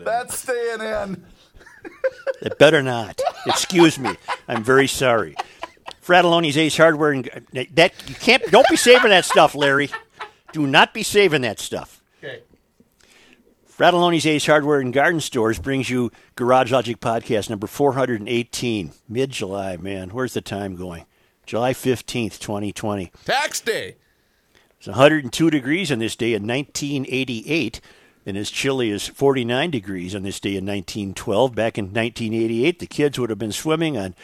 in. That's staying in. It better not. Excuse me. I'm very sorry. Fratallone's Ace Hardware and that you can't. Don't be saving that stuff, Larry. Do not be saving that stuff. Okay. Fratallone's Ace Hardware and Garden Stores brings you Garage Logic Podcast number 418, mid July, man. Where's the time going? July 15th, 2020. Tax day. It's 102 degrees on this day in 1988, and as chilly as 49 degrees on this day in 1912. Back in 1988, the kids would have been swimming on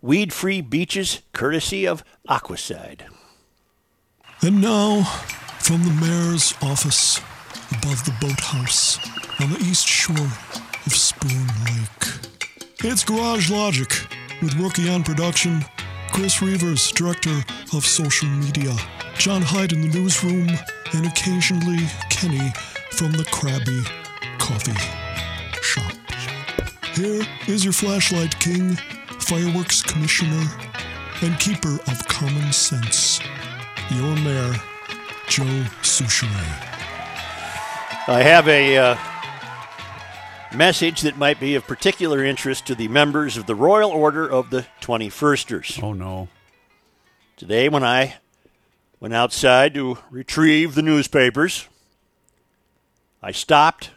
weed free beaches courtesy of Aquacide. And now, from the mayor's office above the boathouse on the east shore of Spoon Lake, it's Garage Logic with Rookie on production, Chris Reavers, director of social media, John Hyde in the newsroom, and occasionally Kenny from the Krabby Coffee Shop. Here is your flashlight king, fireworks commissioner, and keeper of common sense, your mayor, Joe Soucheray. I have a uh, message that might be of particular interest to the members of the Royal Order of the 21sters. Oh no. Today, when I went outside to retrieve the newspapers, I stopped,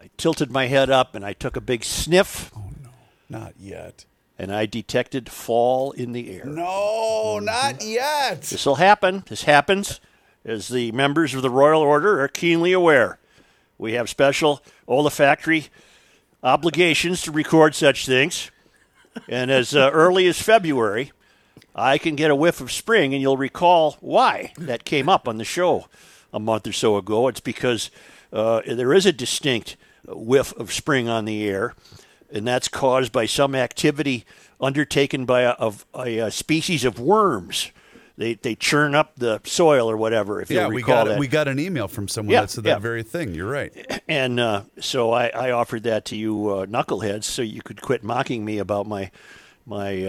I tilted my head up, and I took a big sniff, Oh, no. Not yet. and I detected fall in the air. No, not yet. This will happen. This happens as the members of the Royal Order are keenly aware. We have special olfactory obligations to record such things. And as uh, early as February, I can get a whiff of spring, and you'll recall why that came up on the show a month or so ago. It's because uh, there is a distinct whiff of spring on the air, and that's caused by some activity undertaken by a, of a, a species of worms. They, they churn up the soil or whatever. If Yeah, you'll we got that. we got an email from someone Yeah, that said yeah. that very thing. You're right. And uh, so I, I offered that to you uh, knuckleheads so you could quit mocking me about my my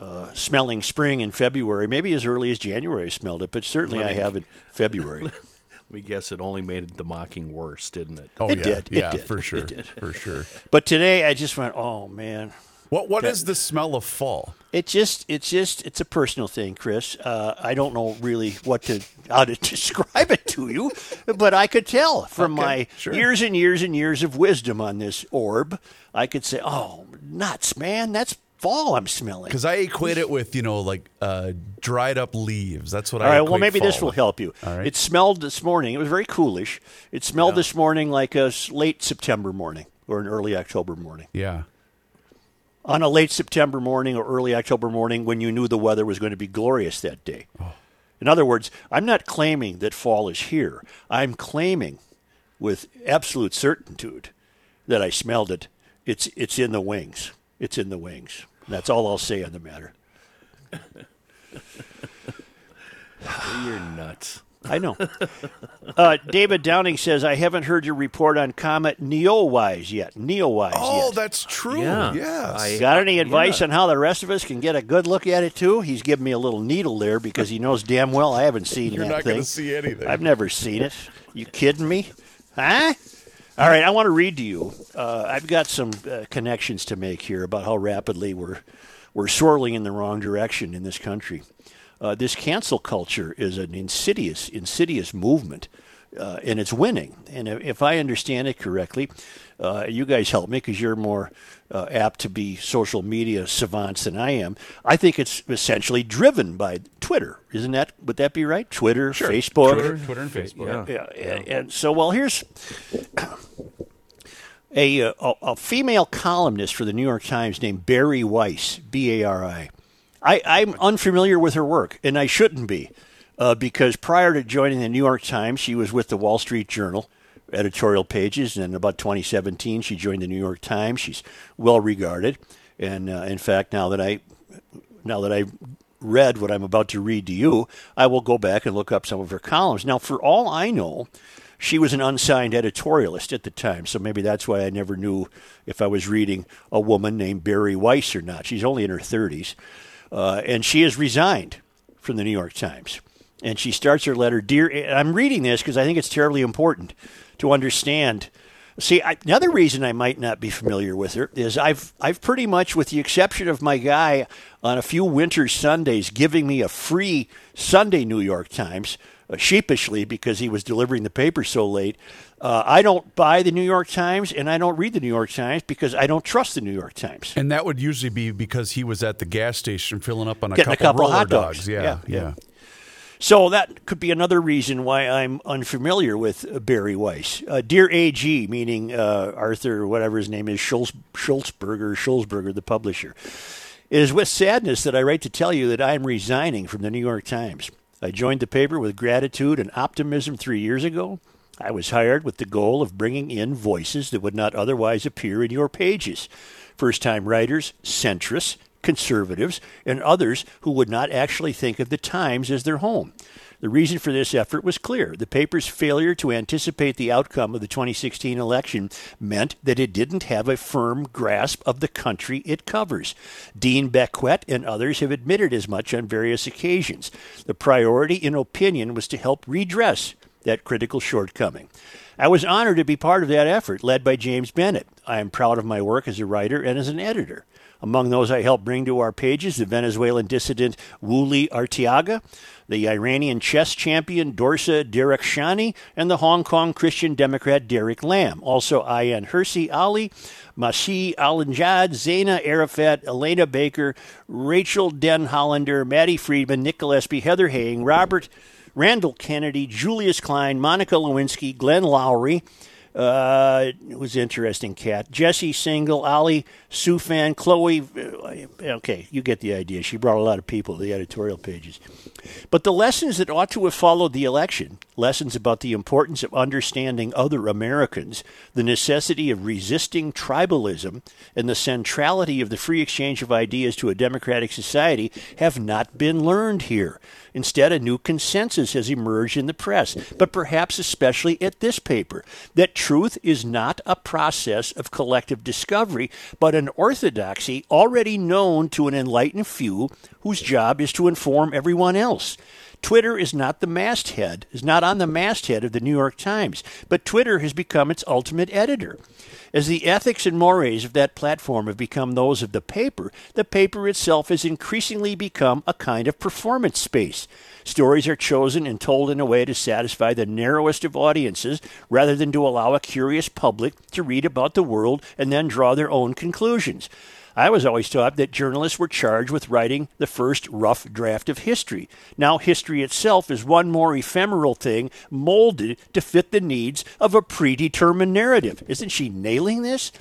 uh, smelling spring in February. Maybe as early as January I smelled it, but certainly I have in February. We guess it only made the mocking worse, didn't it? Oh It yeah, did, it yeah, did, for it sure, did. for sure. but today I just went, oh man. What what is the smell of fall? It just, it's just, it's a personal thing, Chris. Uh, I don't know really what to, how to describe it to you, but I could tell from Okay, my sure. years and years and years of wisdom on this orb. I could say, oh, nuts, man, that's fall I'm smelling. Because I equate it with you know like uh, dried up leaves. That's what All I. All right, Well, maybe this will with. help you. All right. It smelled this morning. It was very coolish. It smelled this morning like a late September morning or an early October morning. Yeah. On a late September morning or early October morning when you knew the weather was going to be glorious that day. Oh. In other words, I'm not claiming that fall is here. I'm claiming with absolute certitude that I smelled it. It's it's in the wings. It's in the wings. That's all I'll say on the matter. You're nuts. I know. Uh, David Downing says, I haven't heard your report on Comet Neowise yet. Neowise Oh, yet. that's true. Yeah. Yes. I- Got any advice yeah. on how the rest of us can get a good look at it, too? He's giving me a little needle there because he knows damn well I haven't seen You're that not going to see anything. I've never seen it. You kidding me? Huh? All right, I want to read to you. Uh, I've got some uh, connections to make here about how rapidly we're we're swirling in the wrong direction in this country. Uh, this cancel culture is an insidious, insidious movement, uh, and it's winning. And if if I understand it correctly, uh, you guys help me because you're more uh, apt to be social media savants than I am. I think it's essentially driven by Twitter. Isn't that? Would that be right? Twitter, Facebook, Twitter, Twitter and Facebook. Yeah. yeah, and, and so well here's a, uh, a a female columnist for the New York Times named Bari Weiss, B A R I. I'm unfamiliar with her work, and I shouldn't be, uh, because prior to joining the New York Times, she was with the Wall Street Journal editorial pages, and in about 2017, she joined the New York Times. She's well regarded, and uh, in fact, now that I now that I read what I'm about to read to you, I will go back and look up some of her columns. Now, for all I know, she was an unsigned editorialist at the time, so maybe that's why I never knew if I was reading a woman named Bari Weiss or not. She's only in her 30s, uh, and she has resigned from the New York Times. And she starts her letter, Dear, I'm reading this because I think it's terribly important to understand See, I, another reason I might not be familiar with her is I've I've pretty much, with the exception of my guy on a few winter Sundays, giving me a free Sunday New York Times, uh, sheepishly because he was delivering the paper so late. Uh, I don't buy the New York Times and I don't read the New York Times because I don't trust the New York Times. And that would usually be because he was at the gas station filling up on a Getting a couple, couple roller hot dogs. dogs. Yeah, Yeah, yeah. So that could be another reason why I'm unfamiliar with Bari Weiss. Uh, Dear AG, meaning uh, Arthur, whatever his name is, Schulz, Schultzberger, Schulzberger, the publisher. It is with sadness that I write to tell you that I am resigning from the New York Times. I joined the paper with gratitude and optimism three years ago. I was hired with the goal of bringing in voices that would not otherwise appear in your pages. First time writers, centrists, conservatives, and others who would not actually think of the Times as their home. The reason for this effort was clear. The paper's failure to anticipate the outcome of the 2016 election meant that it didn't have a firm grasp of the country it covers. Dean Beckwith and others have admitted as much on various occasions. The priority, in opinion, was to help redress that critical shortcoming. I was honored to be part of that effort, led by James Bennet. I am proud of my work as a writer and as an editor. Among those I helped bring to our pages the Venezuelan dissident Wuilly Arteaga, the Iranian chess champion Dorsa Derakhshani, and the Hong Kong Christian Democrat Derek Lam. Also, Ayaan Hirsi Ali, Masih Alinejad, Zaina Arafat, Elna Baker, Rachel Den Hollander, Matti Friedman, Nicholas B. Heather Heying, Robert Randall Kennedy, Julius Krein, Monica Lewinsky, Glenn Loury. Uh, it was interesting, Cat. Jesse Singal, Ali Soufan, Chloe. uh, Okay, you get the idea. She brought a lot of people to the editorial pages. But the lessons that ought to have followed the election, lessons about the importance of understanding other Americans, the necessity of resisting tribalism, and the centrality of the free exchange of ideas to a democratic society, have not been learned here. Instead, a new consensus has emerged in the press, but perhaps especially at this paper, that truth is not a process of collective discovery, but an orthodoxy already known to an enlightened few whose job is to inform everyone else. Twitter is not the masthead, is not on the masthead of the New York Times, but Twitter has become its ultimate editor. As the ethics and mores of that platform have become those of the paper, the paper itself has increasingly become a kind of performance space. Stories are chosen and told in a way to satisfy the narrowest of audiences rather than to allow a curious public to read about the world and then draw their own conclusions. I was always taught that journalists were charged with writing the first rough draft of history. Now, history itself is one more ephemeral thing molded to fit the needs of a predetermined narrative. Isn't she nailing this?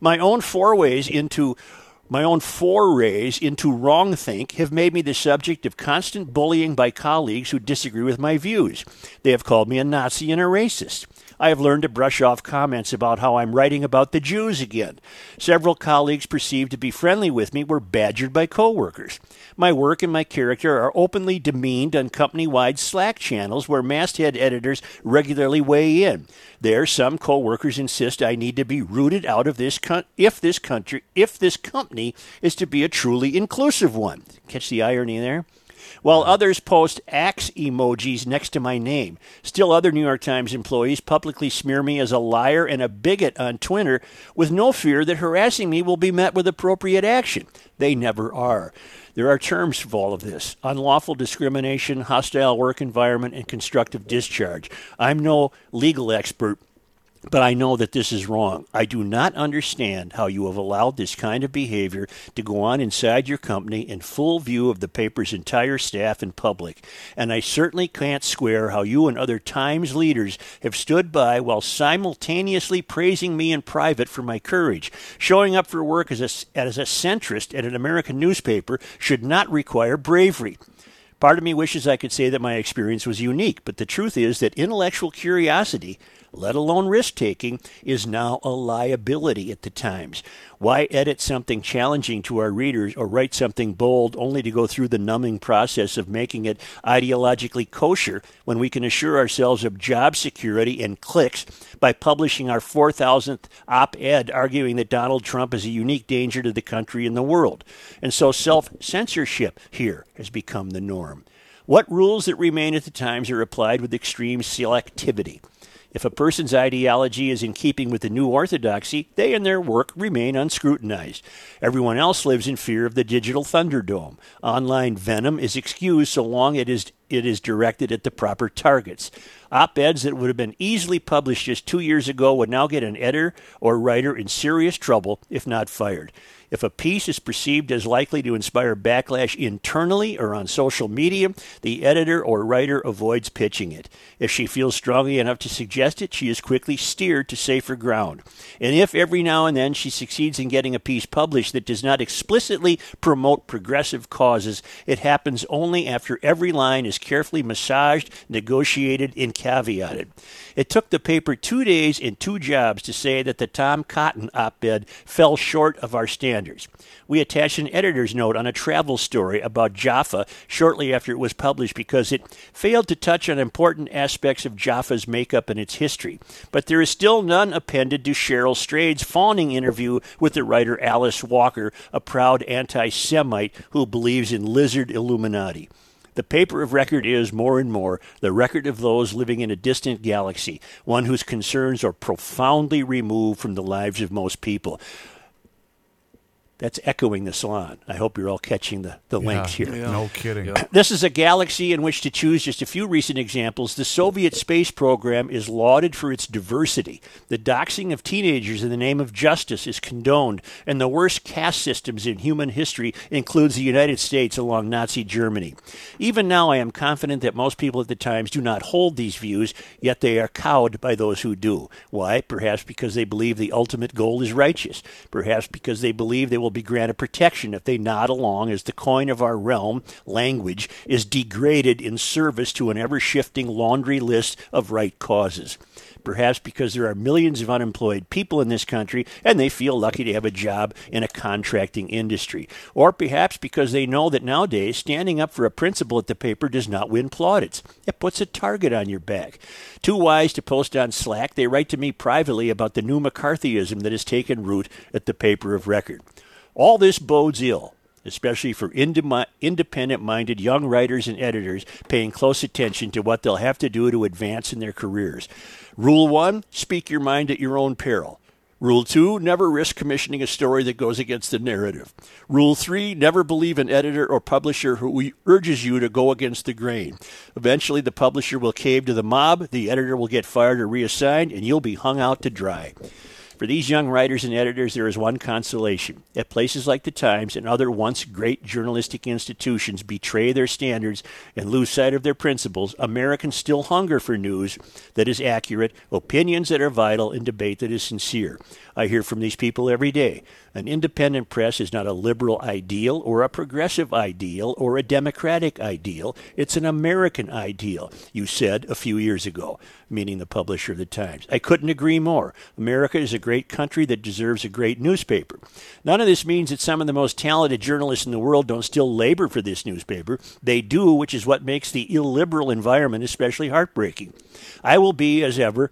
My own forays into my own forays into wrongthink have made me the subject of constant bullying by colleagues who disagree with my views. They have called me a Nazi and a racist. I have learned to brush off comments about how I'm writing about the Jews again. Several colleagues perceived to be friendly with me were badgered by coworkers. My work and my character are openly demeaned on company wide Slack channels where masthead editors regularly weigh in. There, some coworkers insist I need to be rooted out of this co- if this country if this company is to be a truly inclusive one. Catch the irony there? While others post axe emojis next to my name. Still, other New York Times employees publicly smear me as a liar and a bigot on Twitter with no fear that harassing me will be met with appropriate action. They never are. There are terms for all of this unlawful discrimination, hostile work environment, and constructive discharge. I'm no legal expert. But I know that this is wrong. I do not understand how you have allowed this kind of behavior to go on inside your company in full view of the paper's entire staff and public. And I certainly can't square how you and other Times leaders have stood by while simultaneously praising me in private for my courage. Showing up for work as a, as a centrist at an American newspaper should not require bravery. Part of me wishes I could say that my experience was unique, but the truth is that intellectual curiosity let alone risk taking, is now a liability at the Times. Why edit something challenging to our readers or write something bold only to go through the numbing process of making it ideologically kosher when we can assure ourselves of job security and clicks by publishing our 4,000th op ed arguing that Donald Trump is a unique danger to the country and the world? And so self censorship here has become the norm. What rules that remain at the Times are applied with extreme selectivity. If a person's ideology is in keeping with the new orthodoxy, they and their work remain unscrutinized. Everyone else lives in fear of the digital thunderdome. Online venom is excused so long it is it is directed at the proper targets. Op eds that would have been easily published just two years ago would now get an editor or writer in serious trouble if not fired. If a piece is perceived as likely to inspire backlash internally or on social media, the editor or writer avoids pitching it. If she feels strongly enough to suggest it, she is quickly steered to safer ground. And if every now and then she succeeds in getting a piece published that does not explicitly promote progressive causes, it happens only after every line is carefully massaged, negotiated, and caveated. It took the paper two days and two jobs to say that the Tom Cotton op ed fell short of our standards. We attached an editor's note on a travel story about Jaffa shortly after it was published because it failed to touch on important aspects of Jaffa's makeup and its history. But there is still none appended to Cheryl Strayed's fawning interview with the writer Alice Walker, a proud anti Semite who believes in lizard Illuminati. The paper of record is, more and more, the record of those living in a distant galaxy, one whose concerns are profoundly removed from the lives of most people. That's echoing the salon. I hope you're all catching the, the links here. No kidding. This is a galaxy in which to choose just a few recent examples. The Soviet space program is lauded for its diversity. The doxing of teenagers in the name of justice is condoned, and the worst caste systems in human history includes the United States along Nazi Germany. Even now, I am confident that most people at the Times do not hold these views, yet they are cowed by those who do. Why? Perhaps because they believe the ultimate goal is righteous. Perhaps because they believe they will be granted protection if they nod along as the coin of our realm, language, is degraded in service to an ever shifting laundry list of right causes. Perhaps because there are millions of unemployed people in this country and they feel lucky to have a job in a contracting industry. Or perhaps because they know that nowadays standing up for a principle at the paper does not win plaudits. It puts a target on your back. Too wise to post on Slack, they write to me privately about the new McCarthyism that has taken root at the paper of record. All this bodes ill, especially for independent minded young writers and editors paying close attention to what they'll have to do to advance in their careers. Rule one speak your mind at your own peril. Rule two, never risk commissioning a story that goes against the narrative. Rule three, never believe an editor or publisher who urges you to go against the grain. Eventually, the publisher will cave to the mob, the editor will get fired or reassigned, and you'll be hung out to dry. For these young writers and editors, there is one consolation. At places like the Times and other once great journalistic institutions betray their standards and lose sight of their principles, Americans still hunger for news that is accurate, opinions that are vital, and debate that is sincere. I hear from these people every day. An independent press is not a liberal ideal or a progressive ideal or a democratic ideal. It's an American ideal, you said a few years ago, meaning the publisher of the Times. I couldn't agree more. America is a great country that deserves a great newspaper. None of this means that some of the most talented journalists in the world don't still labor for this newspaper. They do, which is what makes the illiberal environment especially heartbreaking. I will be, as ever,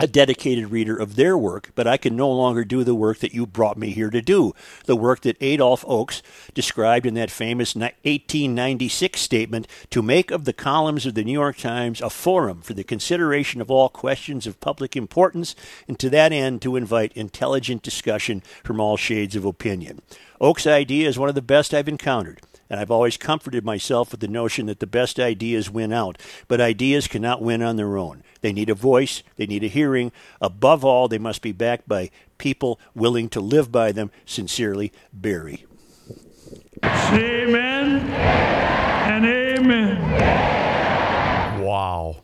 a dedicated reader of their work, but I can no longer do the work that you brought me here to do. The work that Adolph Oakes described in that famous 1896 statement to make of the columns of the New York Times a forum for the consideration of all questions of public importance, and to that end to invite intelligent discussion from all shades of opinion. Oakes' idea is one of the best I've encountered. And I've always comforted myself with the notion that the best ideas win out, but ideas cannot win on their own. They need a voice, they need a hearing. Above all, they must be backed by people willing to live by them. Sincerely, Bari. Amen and amen. Wow.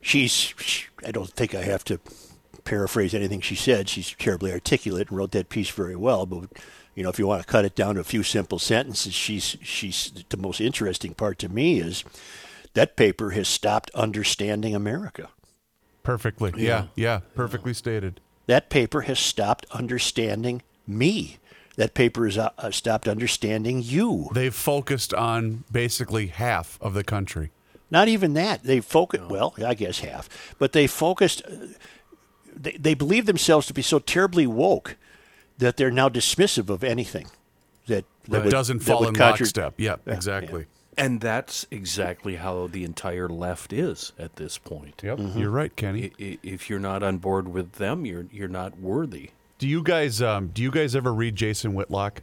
She's, I don't think I have to paraphrase anything she said. She's terribly articulate and wrote that piece very well, but you know, if you want to cut it down to a few simple sentences, she's she's the most interesting part to me is that paper has stopped understanding America. Perfectly. Yeah, yeah, perfectly stated. That paper has stopped understanding me. That paper has uh, uh stopped understanding you. They've focused on basically half of the country. Not even that. They focused, well, I guess half, but they focused, uh, they, they believe themselves to be so terribly woke that they're now dismissive of anything that, that, would, doesn't fall in contra- lockstep. Yeah, exactly. Yeah. And that's exactly how the entire left is at this point. Yep, Mm-hmm. you're right, Kenny. I- i- If you're not on board with them, you're you're not worthy. Do you guys um, do you guys ever read Jason Whitlock?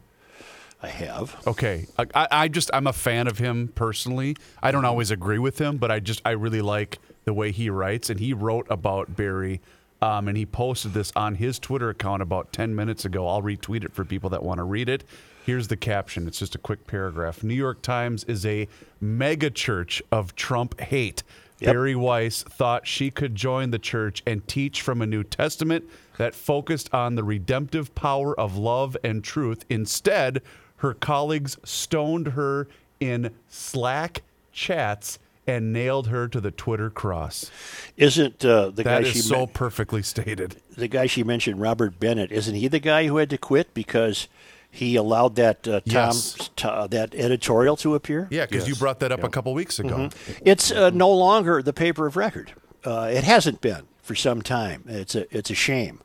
I have. Okay, I, I, I just I'm a fan of him personally. I don't always agree with him, but I just I really like the way he writes. And he wrote about Bari, um, and he posted this on his Twitter account about ten minutes ago. I'll retweet it for people that want to read it. Here's the caption. It's just a quick paragraph. New York Times is a mega church of Trump hate. Yep. Bari Weiss thought she could join the church and teach from a New Testament that focused on the redemptive power of love and truth. Instead, her colleagues stoned her in Slack chats and nailed her to the Twitter cross. Isn't uh, the That guy she so men- perfectly stated. the guy she mentioned, Robert Bennett? Isn't he the guy who had to quit because he allowed that uh, Tom Yes. t- uh, that editorial to appear? Yeah, because you brought that up a couple weeks ago. It's uh, no longer the paper of record. Uh, it hasn't been for some time. It's a it's a shame.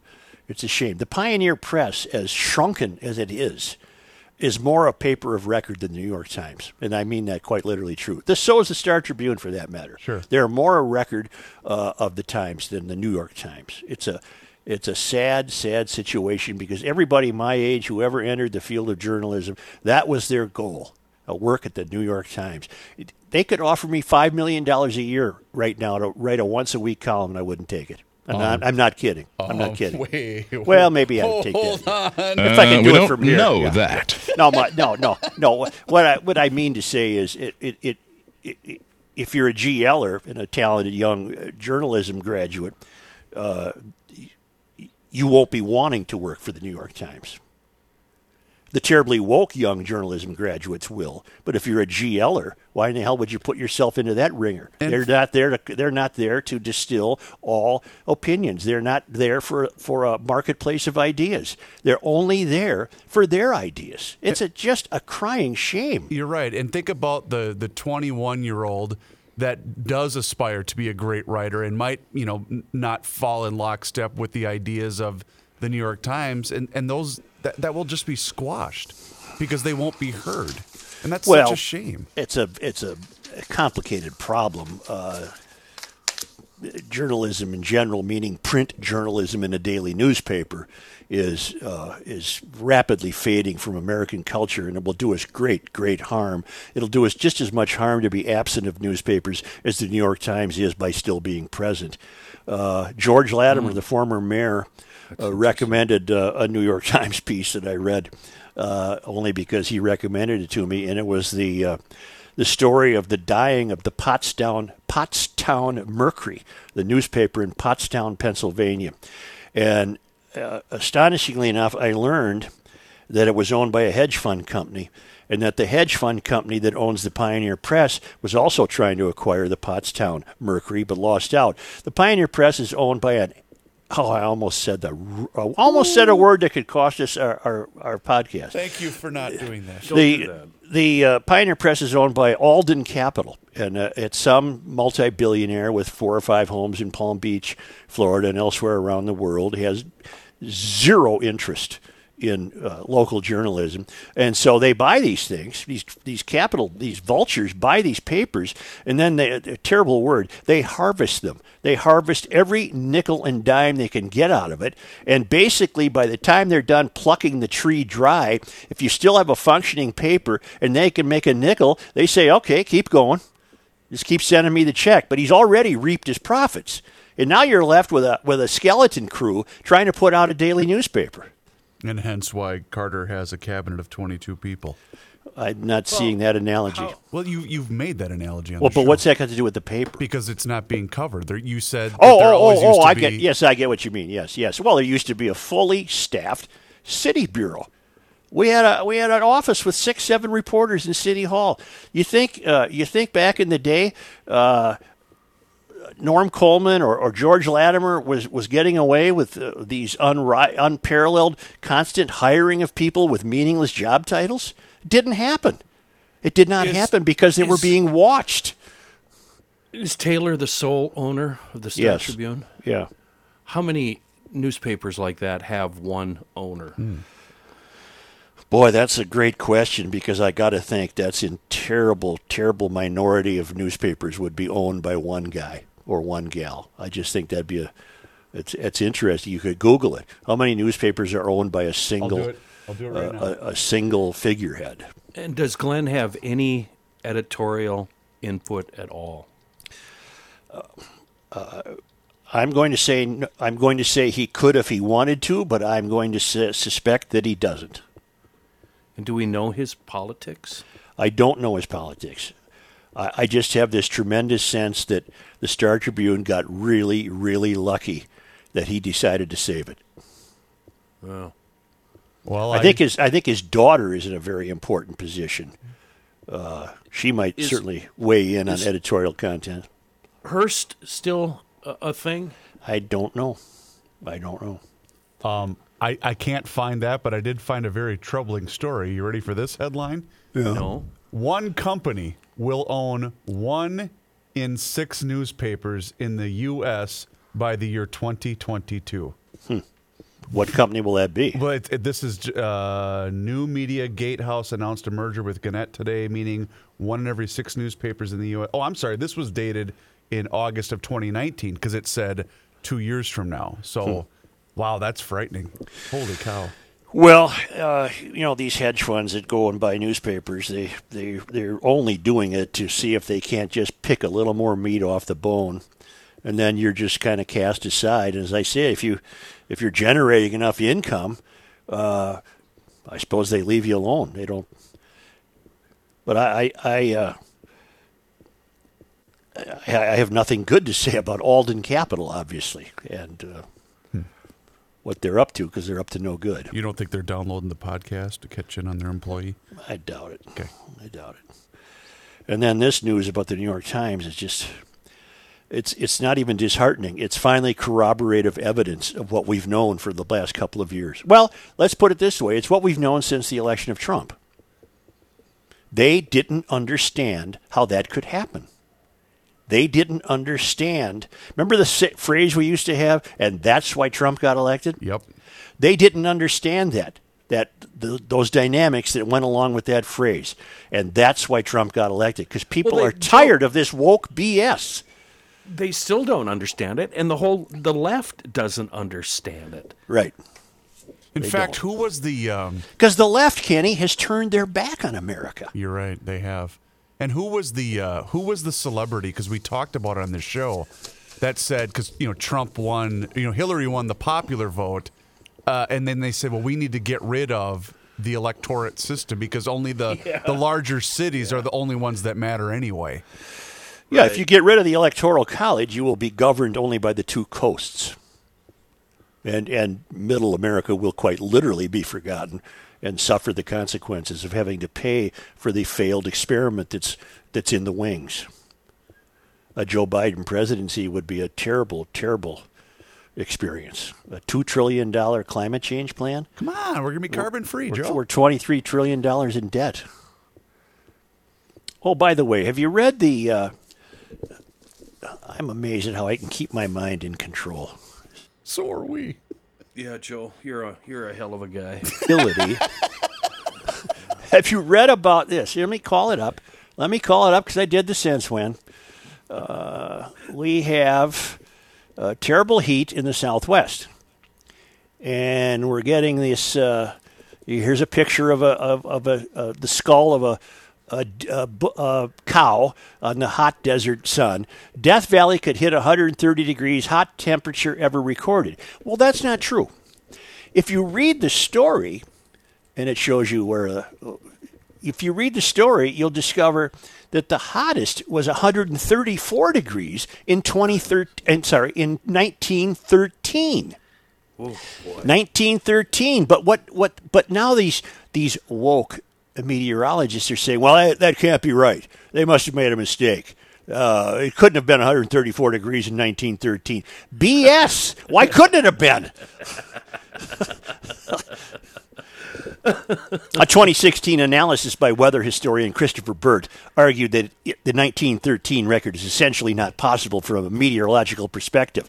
It's a shame. The Pioneer Press, as shrunken as it is, is more a paper of record than the New York Times, and I mean that quite literally true. The so is the Star Tribune, for that matter. Sure. they're more a record uh, of the Times than the New York Times. It's a it's a sad, sad situation because everybody my age who ever entered the field of journalism, that was their goal. A work at the New York Times. They could offer me five million dollars a year right now to write a once a week column, and I wouldn't take it. I'm, not, I'm not kidding. I'm not kidding. Um, Wait, Well, maybe I'd take hold that. on. If I can Uh, do we it don't from here. know yeah. that. No, my, no, no, no. What I what I mean to say is, it, it, it, it if you're a GLer and a talented young uh, journalism graduate, uh, you won't be wanting to work for the New York Times. The terribly woke young journalism graduates will, but if you're a GLer, why in the hell would you put yourself into that ringer? And- they're not there to they're not there to distill all opinions. They're not there for for a marketplace of ideas. They're only there for their ideas. It's a, just a crying shame. You're right. And think about the the 21 year old that does aspire to be a great writer and might, you know, n- not fall in lockstep with the ideas of the New York Times and and those that, that will just be squashed because they won't be heard. And that's Well, such a shame. It's a it's a complicated problem. Uh, journalism in general, meaning print journalism in a daily newspaper, is uh, is rapidly fading from American culture, and it will do us great great harm. It'll do us just as much harm to be absent of newspapers as the New York Times is by still being present. Uh, George Latimer, the former mayor, uh, recommended uh, a New York Times piece that I read uh, only because he recommended it to me, and it was the uh, the story of the dying of the Pottstown Pottstown Mercury, the newspaper in Pottstown, Pennsylvania, and uh, astonishingly enough, I learned that it was owned by a hedge fund company. And that the hedge fund company that owns the Pioneer Press was also trying to acquire the Pottstown Mercury, but lost out. The Pioneer Press is owned by an Oh, I almost said the I almost said a word that could cost us our, our, our podcast. Thank you for not doing that. Don't the do that. the uh, Pioneer Press is owned by Alden Capital, and uh, it's some multi-billionaire with four or five homes in Palm Beach, Florida, and elsewhere around the world. He has zero interest in uh, local journalism, and so they buy these things. These these capital these vultures buy these papers, and then they a terrible word they harvest them. They harvest every nickel and dime they can get out of it, and basically by the time they're done plucking the tree dry, if you still have a functioning paper and they can make a nickel, they say, "Okay, keep going." Just keep sending me the check. But he's already reaped his profits. And now you're left with a with a skeleton crew trying to put out a daily newspaper. And hence why Carter has a cabinet of 22 people. I'm not seeing that analogy. Well, you you've made that analogy on well, the but show. what's that got to do with the paper? because it's not being covered. There, you said that Oh, there oh, always oh, used oh! to I be, get yes, I get what you mean. Yes, yes. Well, there used to be a fully staffed city bureau. We had a we had an office with six, seven reporters in City Hall. You think uh, you think back in the day, uh, Norm Coleman or, or George Latimer was, was getting away with uh, these unri- unparalleled constant hiring of people with meaningless job titles? It didn't happen. It did not Is- happen because they were being watched. Is Taylor the sole owner of the Star Yes. Tribune? Yeah. How many newspapers like that have one owner? Boy, that's a great question because I got to think that's in terrible, terrible minority of newspapers would be owned by one guy or one gal. I just think that'd be a. It's it's interesting. You could Google it. How many newspapers are owned by a I'll single do it. I'll do it right uh, now. a, a single figurehead? And does Glenn have any editorial input at all? Uh, uh, I'm going to say I'm going to say he could if he wanted to, but I'm going to su- suspect that he doesn't. And do we know his politics? I don't know his politics. I, I just have this tremendous sense that the Star Tribune got really, really lucky that he decided to save it. Well, well, I think his I think his daughter is in a very important position. Uh, she might Is- certainly weigh in on editorial content. Hearst still a, a thing? I don't know. I don't know. Um, I, I can't find that, but I did find a very troubling story. You ready for this headline? No. One company will own one in six newspapers in the U.S. by the year 2022. What company will that be? Well, it, it- this is uh, New Media Gatehouse announced a merger with Gannett today, meaning one in every six newspapers in the U.S. Oh, I'm sorry. This was dated in August of 2019 because it said two years from now. So, wow, that's frightening. Holy cow. Well, uh, you know these hedge funds that go and buy newspapers, they they they're only doing it to see if they can't just pick a little more meat off the bone, and then you're just kind of cast aside. And as I say, if you if you're generating enough income, uh, I suppose they leave you alone. They don't. But I I I, uh, I I have nothing good to say about Alden Capital, obviously, and. What they're up to because they're up to no good. You don't think they're downloading the podcast to catch in on their employee? I doubt it. Okay. I doubt it. And then this news about the New York Times is just it's it's not even disheartening. It's finally corroborative evidence of what we've known for the last couple of years. Well, let's put it this way, it's what we've known since the election of Trump. They didn't understand how that could happen. They didn't understand. Remember the phrase we used to have, and that's why Trump got elected? Yep. They didn't understand that that the, those dynamics that went along with that phrase, and that's why Trump got elected because people Well, are tired of this woke BS. They still don't understand it, and the whole the left doesn't understand it. Right? In fact, who was the? Um, Because the left, Kenny, has turned their back on America. you're right. They have. And who was the? Uh, who was the celebrity? Because we talked about it on this show. That said, because you know Trump won. You know Hillary won the popular vote, uh, and then they said, well, we need to get rid of the electorate system because only the the larger cities are the only ones that matter anyway. Yeah, if you get rid of the electoral college, you will be governed only by the two coasts. And and middle America will quite literally be forgotten and suffer the consequences of having to pay for the failed experiment that's that's in the wings. A Joe Biden presidency would be a terrible, terrible experience. A two trillion dollar climate change plan. Come on, we're gonna be carbon free, Joe. we're twenty three trillion dollars in debt. Oh, by the way, have you read the? Uh, I'm amazed at how I can keep my mind in control. so are we. Yeah, Joe, you're a you're a hell of a guy. Ability. have you read about this? Let me call it up. Let me call it up because I did the sense when. Uh, we have uh, terrible heat in the Southwest, and we're getting this. Uh, here's a picture of a of, of a uh, the skull of a a, a, a cow on the hot desert sun. Death Valley could hit 130 degrees, hot temperature ever recorded. Well, that's not true. If you read the story, and it shows you where, uh, if you read the story, you'll discover that the hottest was 134 degrees in 2013. Sorry, in 1913. 1913. But what? What? But now these these woke meteorologists are saying, well, that, that can't be right. They must have made a mistake. Uh, it couldn't have been 134 degrees in 1913. BS. Why couldn't it have been? A 2016 analysis by weather historian Christopher Burt argued that the 1913 record is essentially not possible from a meteorological perspective.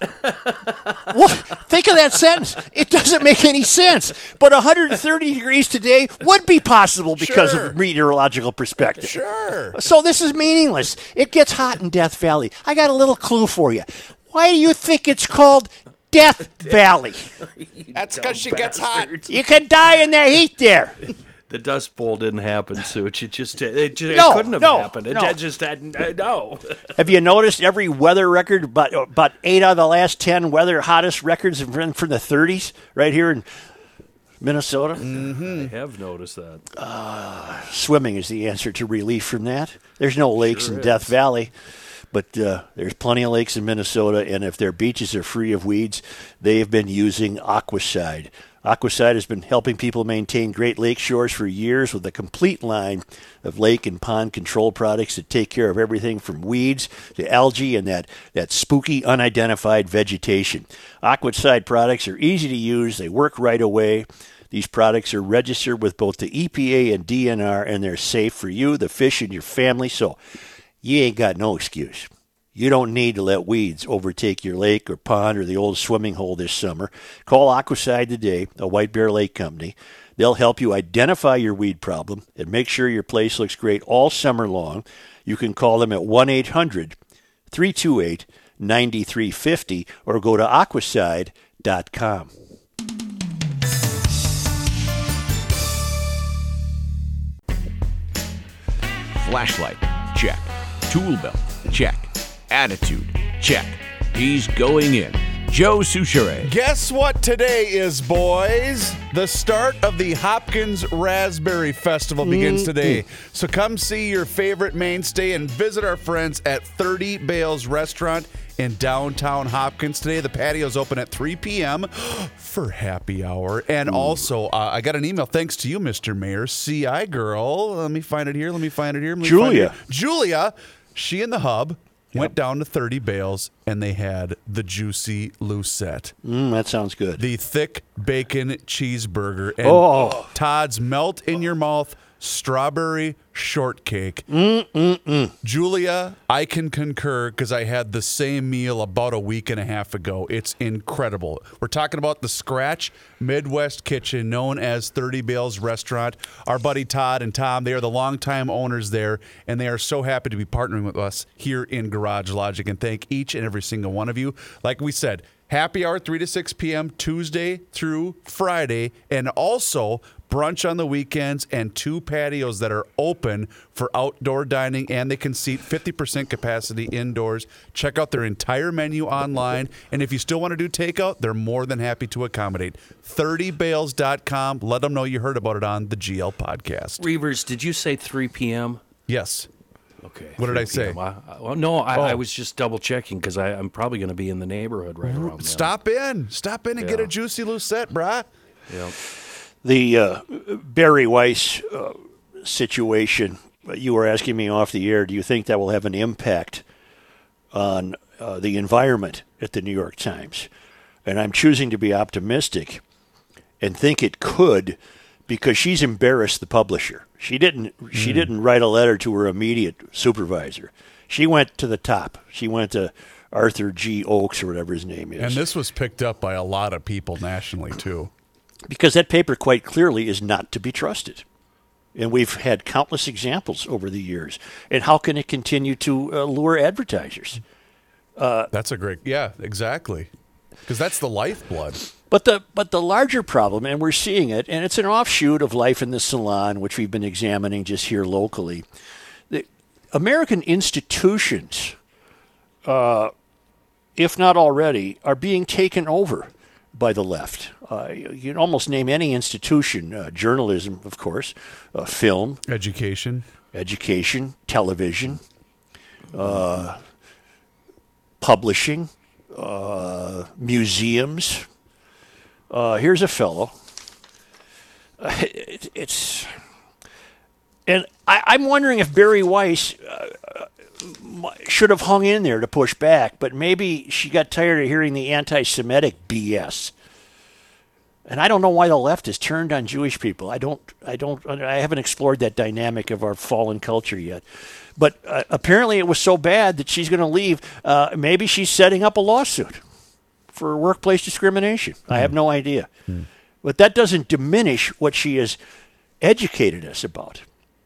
What? Think of that sentence. It doesn't make any sense. But 130 degrees today would be possible because Sure. of meteorological perspective. Sure. So this is meaningless. It gets hot in Death Valley. I got a little clue for you. Why do you think it's called Death Valley? That's because she gets hot. You can die in the heat there. The Dust Bowl didn't happen, Such. It just it, just, No, it couldn't have no, happened. It no. just hadn't. Uh, no. Have you noticed every weather record, but but eight out of the last 10 weather hottest records have been from the 30s right here in Minnesota? I have noticed that. Swimming is the answer to relief from that. There's no lakes in Death Valley, but uh, there's plenty of lakes in Minnesota, and if their beaches are free of weeds, they have been using Aquacide. Aquacide has been helping people maintain great lake shores for years with a complete line of lake and pond control products that take care of everything from weeds to algae and that, that spooky unidentified vegetation. Aquacide products are easy to use, they work right away. These products are registered with both the EPA and DNR, and they're safe for you, the fish, and your family. So you ain't got no excuse. You don't need to let weeds overtake your lake or pond or the old swimming hole this summer. Call Aquacide today, a White Bear Lake company. They'll help you identify your weed problem and make sure your place looks great all summer long. You can call them at 1 800 328 9350 or go to aquacide.com. Flashlight, check. Tool belt, check. Attitude, check. He's going in. Joe Soucheray. Guess what today is, boys? The start of the Hopkins Raspberry Festival begins today. So come see your favorite mainstay and visit our friends at 30 Bales Restaurant in downtown Hopkins today. The patio's open at 3 p.m. for happy hour. And also, uh, I got an email thanks to you, Mr. Mayor, CI girl. Let me find it here. Let me find it here. Let me find it Julia. here. Julia, she in the hub went down to 30 Bales and they had the juicy Lucette Mm, that sounds good. the thick bacon cheeseburger and Oh. Todd's melt in your mouth strawberry shortcake. Julia, I can concur because I had the same meal about a week and a half ago. It's incredible. We're talking about the Scratch Midwest Kitchen, known as 30 Bales Restaurant. Our buddy Todd and Tom, they are the longtime owners there, and they are so happy to be partnering with us here in Garage Logic. And thank each and every single one of you. Like we said, Happy hour 3 to 6 p.m. Tuesday through Friday, and also brunch on the weekends and two patios that are open for outdoor dining and they can seat 50% capacity indoors. Check out their entire menu online. And if you still want to do takeout, they're more than happy to accommodate. 30bales.com. Let them know you heard about it on the GL podcast. Reavers, did you say 3 p.m.? Yes. Okay. What did I say? I, I- well, no, I, I Oh. was just double checking because I'm probably going to be in the neighborhood right around. Stop in. Stop in and get a juicy Lucette, brah. Yep. The uh, Bari Weiss uh, situation, you were asking me off the air, do you think that will have an impact on uh, the environment at the New York Times? And I'm choosing to be optimistic and think it could because she's embarrassed the publisher. She didn't she didn't write a letter to her immediate supervisor. She went to the top. She went to Arthur G. Oakes or whatever his name is. And this was picked up by a lot of people nationally, too. Because that paper quite clearly is not to be trusted. And we've had countless examples over the years. And how can it continue to uh, lure advertisers? That's a great, yeah, exactly. Because that's the lifeblood. But the but the larger problem, and we're seeing it, and it's an offshoot of life in the salon, which we've been examining just here locally. The American institutions, uh, if not already, are being taken over by the left. Uh, you you can almost name any institution: uh, journalism, of course, uh, film, Education. education, television, uh, publishing, uh, museums. Uh, here's a fellow. It, it's, and I, I'm wondering if Bari Weiss should have hung in there to push back, but maybe she got tired of hearing the anti-Semitic BS. And I don't know why the left has turned on Jewish people. I don't, I don't, I haven't explored that dynamic of our fallen culture yet. But uh, apparently, it was so bad that she's going to leave. Uh, maybe she's setting up a lawsuit for workplace discrimination. I have no idea. But that doesn't diminish what she has educated us about.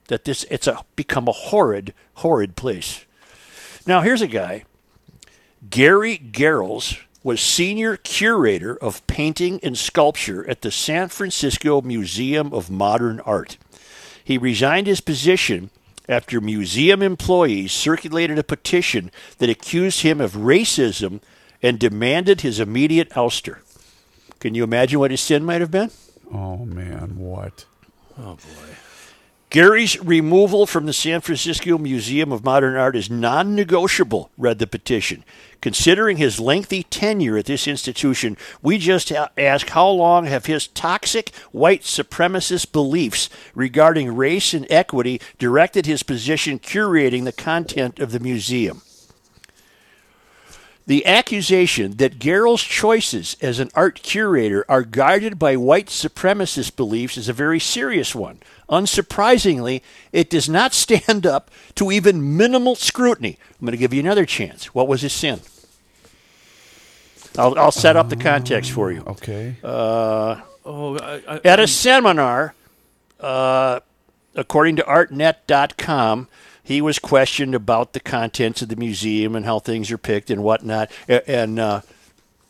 That this it's a become a horrid, horrid place. Now here's a guy. Gary Garrels was senior curator of painting and sculpture at the San Francisco Museum of Modern Art. He resigned his position after museum employees circulated a petition that accused him of racism and demanded his immediate ouster. Can you imagine what his sin might have been? Oh man, what? Oh, Gary's removal from the San Francisco Museum of Modern Art is non negotiable, read the petition. Considering his lengthy tenure at this institution, we just ask how long have his toxic white supremacist beliefs regarding race and equity directed his position curating the content of the museum? The accusation that Garrels' choices as an art curator are guided by white supremacist beliefs is a very serious one. Unsurprisingly, it does not stand up to even minimal scrutiny. I'm going to give you another chance. What was his sin? I'll, I'll set up the context for you. Okay. Oh, I, I, At a seminar, uh, according to artnet.com, he was questioned about the contents of the museum and how things are picked and whatnot. And, uh,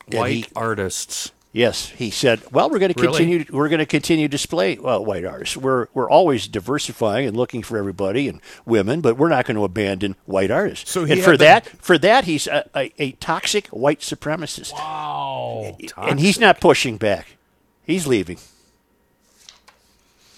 and white he- artists. Yes, he said. Well, we're going to Really? continue. We're going to continue display well, white artists. We're we're always diversifying and looking for everybody and women, but we're not going to abandon white artists. So and for the- that, for that, he's a, a, a toxic white supremacist. Wow. and he's not pushing back. He's leaving.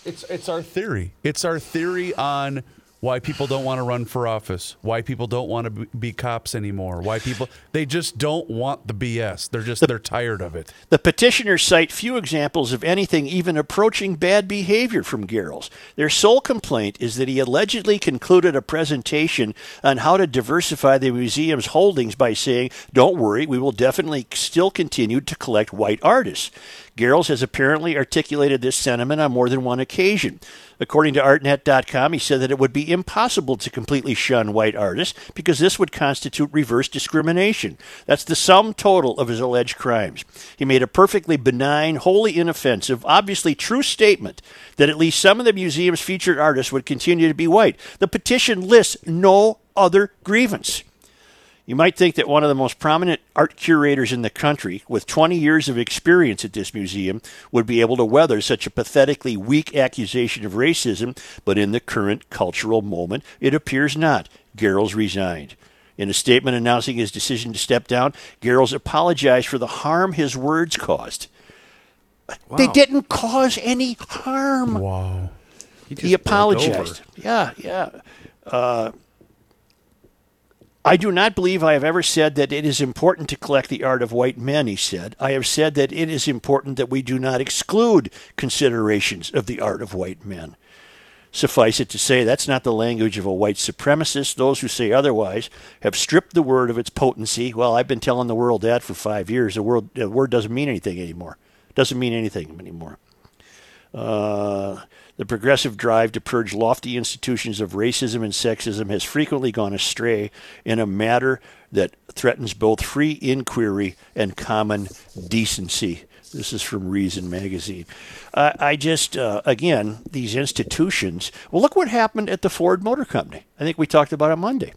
It's it's our theory. It's our theory on why people don't want to run for office, why people don't want to be- cops anymore, why people they just don't want the BS. They're just they're tired of it. The petitioners cite few examples of anything even approaching bad behavior from Garrels. Their sole complaint is that he allegedly concluded a presentation on how to diversify the museum's holdings by saying, Don't worry, we will definitely still continue to collect white artists. Garrels has apparently articulated this sentiment on more than one occasion. According to Artnet.com, he said that it would be impossible to completely shun white artists because this would constitute reverse discrimination. That's the sum total of his alleged crimes. He made a perfectly benign, wholly inoffensive, obviously true statement that at least some of the museum's featured artists would continue to be white. The petition lists no other grievance. You might think that one of the most prominent art curators in the country, with 20 years of experience at this museum, would be able to weather such a pathetically weak accusation of racism, but in the current cultural moment, it appears not. Garrels resigned. In a statement announcing his decision to step down, Garrels apologized for the harm his words caused. They didn't cause any harm. Wow. just He apologized. Yeah, yeah. Uh, I do not believe I have ever said that it is important to collect the art of white men, he said. I have said that it is important that we do not exclude considerations of the art of white men. Suffice it to say, that's not the language of a white supremacist. Those who say otherwise have stripped the word of its potency. Well, I've been telling the world that for five years. The, world, the word doesn't mean anything anymore. Doesn't mean anything anymore. Uh, the progressive drive to purge lofty institutions of racism and sexism has frequently gone astray in a matter that threatens both free inquiry and common decency. This is from Reason magazine. Uh, I just, uh, again, these institutions. Well, look what happened at the Ford Motor Company. I think we talked about it Monday.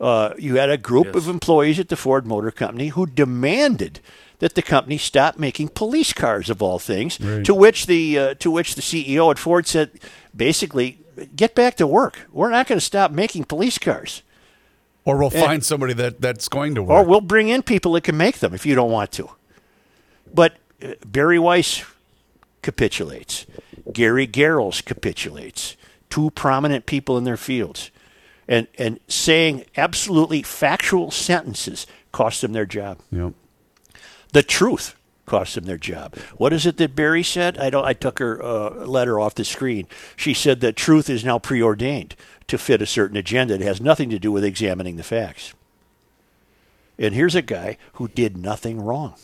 Uh, you had a group of employees at the Ford Motor Company who demanded that the company stopped making police cars of all things. To which the uh, to which the CEO at Ford said, basically, get back to work. We're not going to stop making police cars, Or we'll find somebody that that's going to work. or we'll bring in people that can make them if you don't want to. But uh, Bari Weiss capitulates. Gary Garrels capitulates. Two prominent people in their fields. And, and saying absolutely factual sentences cost them their job. Yep. The truth cost them their job. What is it that Bari said? I don't. I took her uh, letter off the screen. She said that truth is now preordained to fit a certain agenda. It has nothing to do with examining the facts. And here's a guy who did nothing wrong.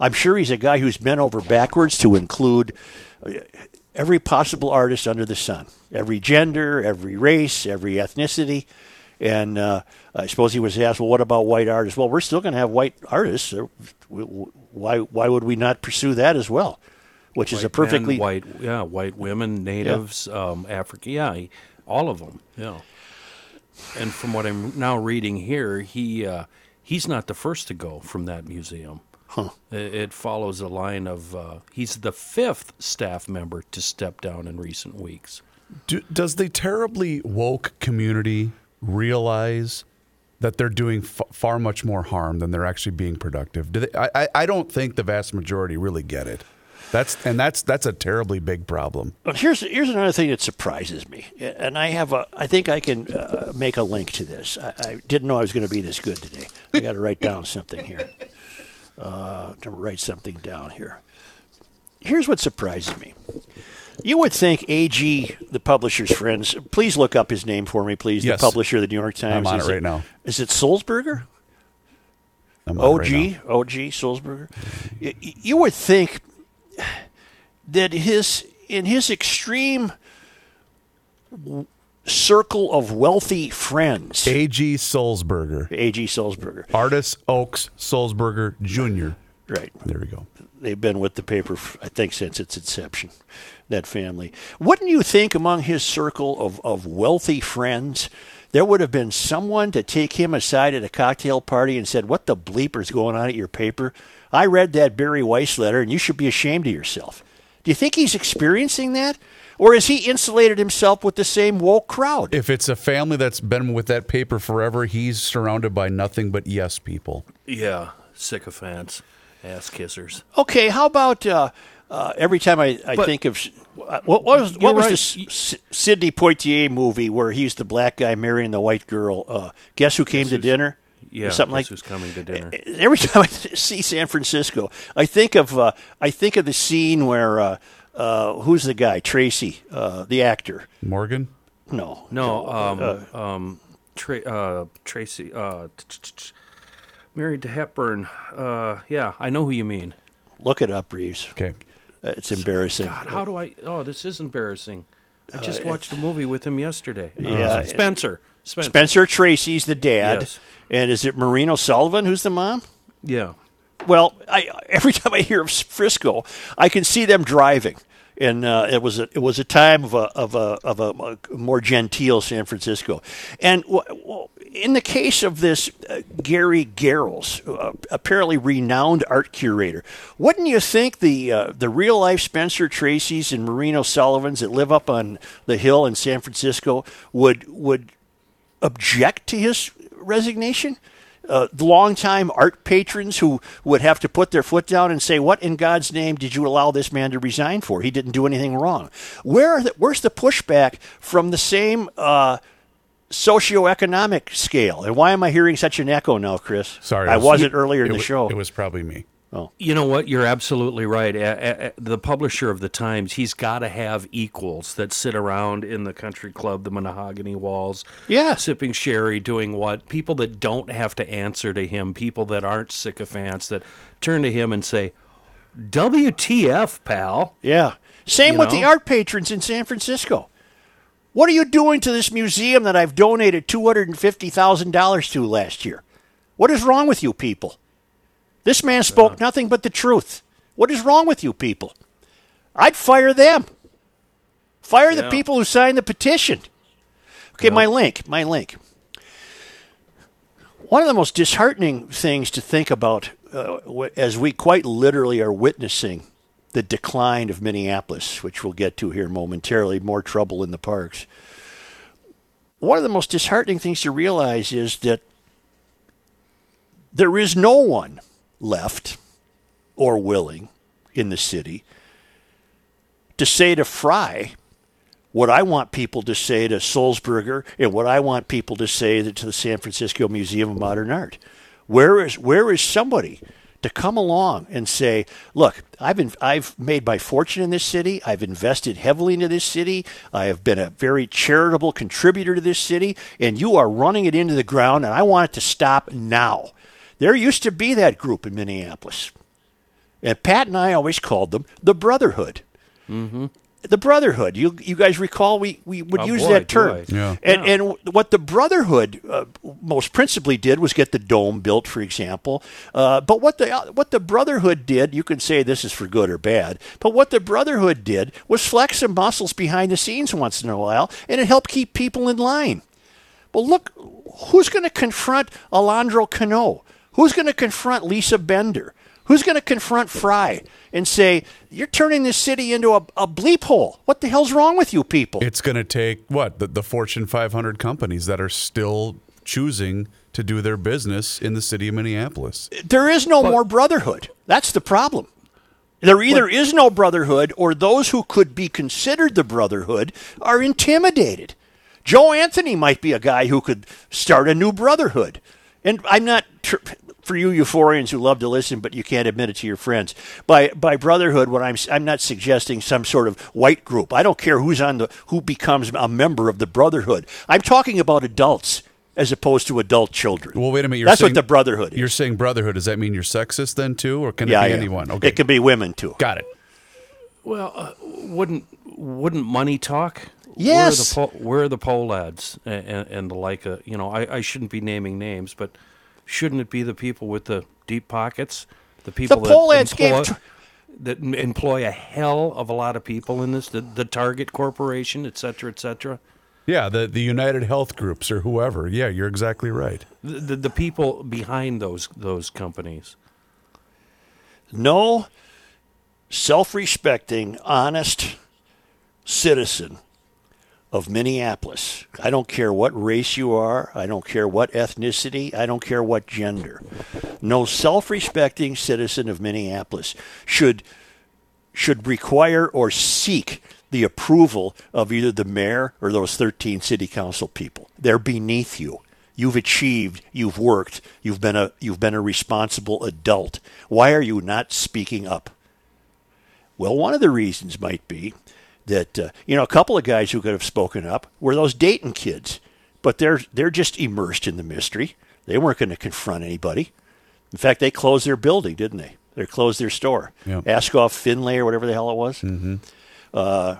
I'm sure he's a guy who's bent over backwards to include uh, every possible artist under the sun, every gender, every race, every ethnicity. And uh, I suppose he was asked, well, what about white artists? Well, we're still going to have white artists. Why, why would we not pursue that as well? Which is a White men, perfectly white, yeah, white women, natives, um, African, yeah, he- all of them, yeah. And from what I'm now reading here, he uh, he's not the first to go from that museum. Huh. It, it follows a line of uh, he's the fifth staff member to step down in recent weeks. Do, does the terribly woke community realize that they're doing f- far much more harm than they're actually being productive? Do they, I, I, don't think the vast majority really get it. That's and that's that's a terribly big problem. Well, here's here's another thing that surprises me, and I have a I think I can uh, make a link to this. I, I didn't know I was going to be this good today. I got to write down something here. Uh, to write something down here. Here's what surprises me. You would think AG, the publisher's friends, please look up his name for me, please. Yes. The publisher of the New York Times. I'm on Is it right now. Is it Sulzberger? I'm on it OG, right now. OG Sulzberger. Y- y- You would think that his in his extreme circle of wealthy friends, A.G. Sulzberger, AG Sulzberger, Arthur Ochs Sulzberger Jr. right? There we go. They've been with the paper, I think, since its inception. That family. Wouldn't you think among his circle of, of wealthy friends, there would have been someone to take him aside at a cocktail party and said, "What the bleeper's going on at your paper? I read that Bari Weiss letter, and you should be ashamed of yourself." Do you think he's experiencing that, or has he insulated himself with the same woke crowd? If it's a family that's been with that paper forever, he's surrounded by nothing but yes people. Yeah, sycophants, ass kissers. Okay, how about uh, uh, every time I, I But- think of what was You're what was right. the S- S- Sidney Poitier movie where he's the black guy marrying the white girl? Uh, guess who came to dinner? Yeah, Or something like who's coming to dinner. Every time I see San Francisco, I think of uh, I think of the scene where uh, uh, who's the guy Tracy, uh, the actor? Morgan? No, No, um, um, Tra- uh, Tracy, uh, married to Hepburn. Uh, yeah, I know who you mean. look it up, Reeves. Okay. Uh, It's embarrassing. God, how do I? Oh, this is embarrassing. I just watched a movie with him yesterday. Uh, Yeah. Spencer. Spencer. Spencer Tracy's the dad, Yes. and is it Maureen O'Sullivan who's the mom? Yeah. Well, I, every time I hear of Frisco, I can see them driving, and uh, it was a, it was a time of a of a of a, more genteel San Francisco, and w- w- in the case of this uh, Gary Garrels, uh, apparently renowned art curator, wouldn't you think the uh, the real life Spencer Tracy's and Maureen O'Sullivans that live up on the hill in San Francisco would would object to his resignation? Uh, the longtime art patrons who would have to put their foot down and say, "What in God's name did you allow this man to resign for? He didn't do anything wrong." Where are the, where's the pushback from the same uh, socioeconomic scale? And why am I hearing such an echo now, Chris? Sorry. I was- wasn't earlier in the wa- show. It was probably me. Oh. You know what? You're absolutely right. A- a- the publisher of the Times, he's got to have equals that sit around in the country club, the mahogany walls, Yeah. sipping sherry, doing what? People that don't have to answer to him, people that aren't sycophants, that turn to him and say, "WTF, pal?" Yeah. Same You with the art patrons in San Francisco. What are you doing to this museum that I've donated $250,000 to last year? What is wrong with you people? This man spoke nothing but the truth. What is wrong with you people? I'd fire them. Fire the people who signed the petition. Okay, my link, my link. One of the most disheartening things to think about uh, as we quite literally are witnessing the decline of Minneapolis, which we'll get to here momentarily, more trouble in the parks. One of the most disheartening things to realize is that there is no one left or willing in the city to say to Fry what I want people to say to Sulzberger and what I want people to say to the San Francisco Museum of Modern Art. Where is where is somebody to come along and say, "Look, I've I've made my fortune in this city. I've invested heavily into this city. I have been a very charitable contributor to this city, and you are running it into the ground, and I want it to stop now." There used to be that group in Minneapolis. And Pat and I always called them the Brotherhood. Mm-hmm. The Brotherhood. You you guys recall we, we would Oh, use boy, that term. Yeah. And, and what the Brotherhood uh, most principally did was get the dome built, for example. Uh, but what the what the Brotherhood did, you can say this is for good or bad. But what the Brotherhood did was flex some muscles behind the scenes once in a while, and it helped keep people in line. Well, look, who's going to confront Alondra Cano? Who's going to confront Lisa Bender? Who's going to confront Fry and say, you're turning this city into a, a bleep hole? What the hell's wrong with you people? It's going to take what the, the Fortune 500 companies that are still choosing to do their business in the city of Minneapolis. there is no more brotherhood. That's the problem. There either is no brotherhood or those who could be considered the brotherhood are intimidated. Joe Anthony might be a guy who could start a new brotherhood. And I'm not tr- for you euphorians who love to listen but you can't admit it to your friends. By by brotherhood what I'm s- I'm not suggesting some sort of white group. I don't care who's on the who becomes a member of the brotherhood. I'm talking about adults as opposed to adult children. Well, wait a minute. You're That's saying, what the brotherhood is. You're saying brotherhood. Does that mean you're sexist then too, or can yeah, it be yeah. anyone? Okay, It could be women too. got it. Well, uh, wouldn't wouldn't money talk? Yes. Where are the, po- where are the Pohlads and, and, and the like? Uh, you know, I, I shouldn't be naming names, but shouldn't it be the people with the deep pockets, the people poll that ads gave employ, tr- that employ a hell of a lot of people in this, the, the Target Corporation, et cetera, et cetera. Yeah, the the United Health Groups or whoever. Yeah, you're exactly right. The, the, the people behind those those companies. no self respecting, honest citizen of Minneapolis. I don't care what race you are, I don't care what ethnicity, I don't care what gender. No self respecting citizen of Minneapolis should should require or seek the approval of either the mayor or those 13 city council people. They're beneath you. You've achieved, you've worked, you've been a you've been a responsible adult. Why are you not speaking up? Well, one of the reasons might be that uh, you know a couple of guys who could have spoken up were those Dayton kids, but they're they're just immersed in the mystery. They weren't going to confront anybody. In fact, they closed their building, didn't they? They closed their store. Yep. Askov Finlay or whatever the hell it was. Mm-hmm. Uh,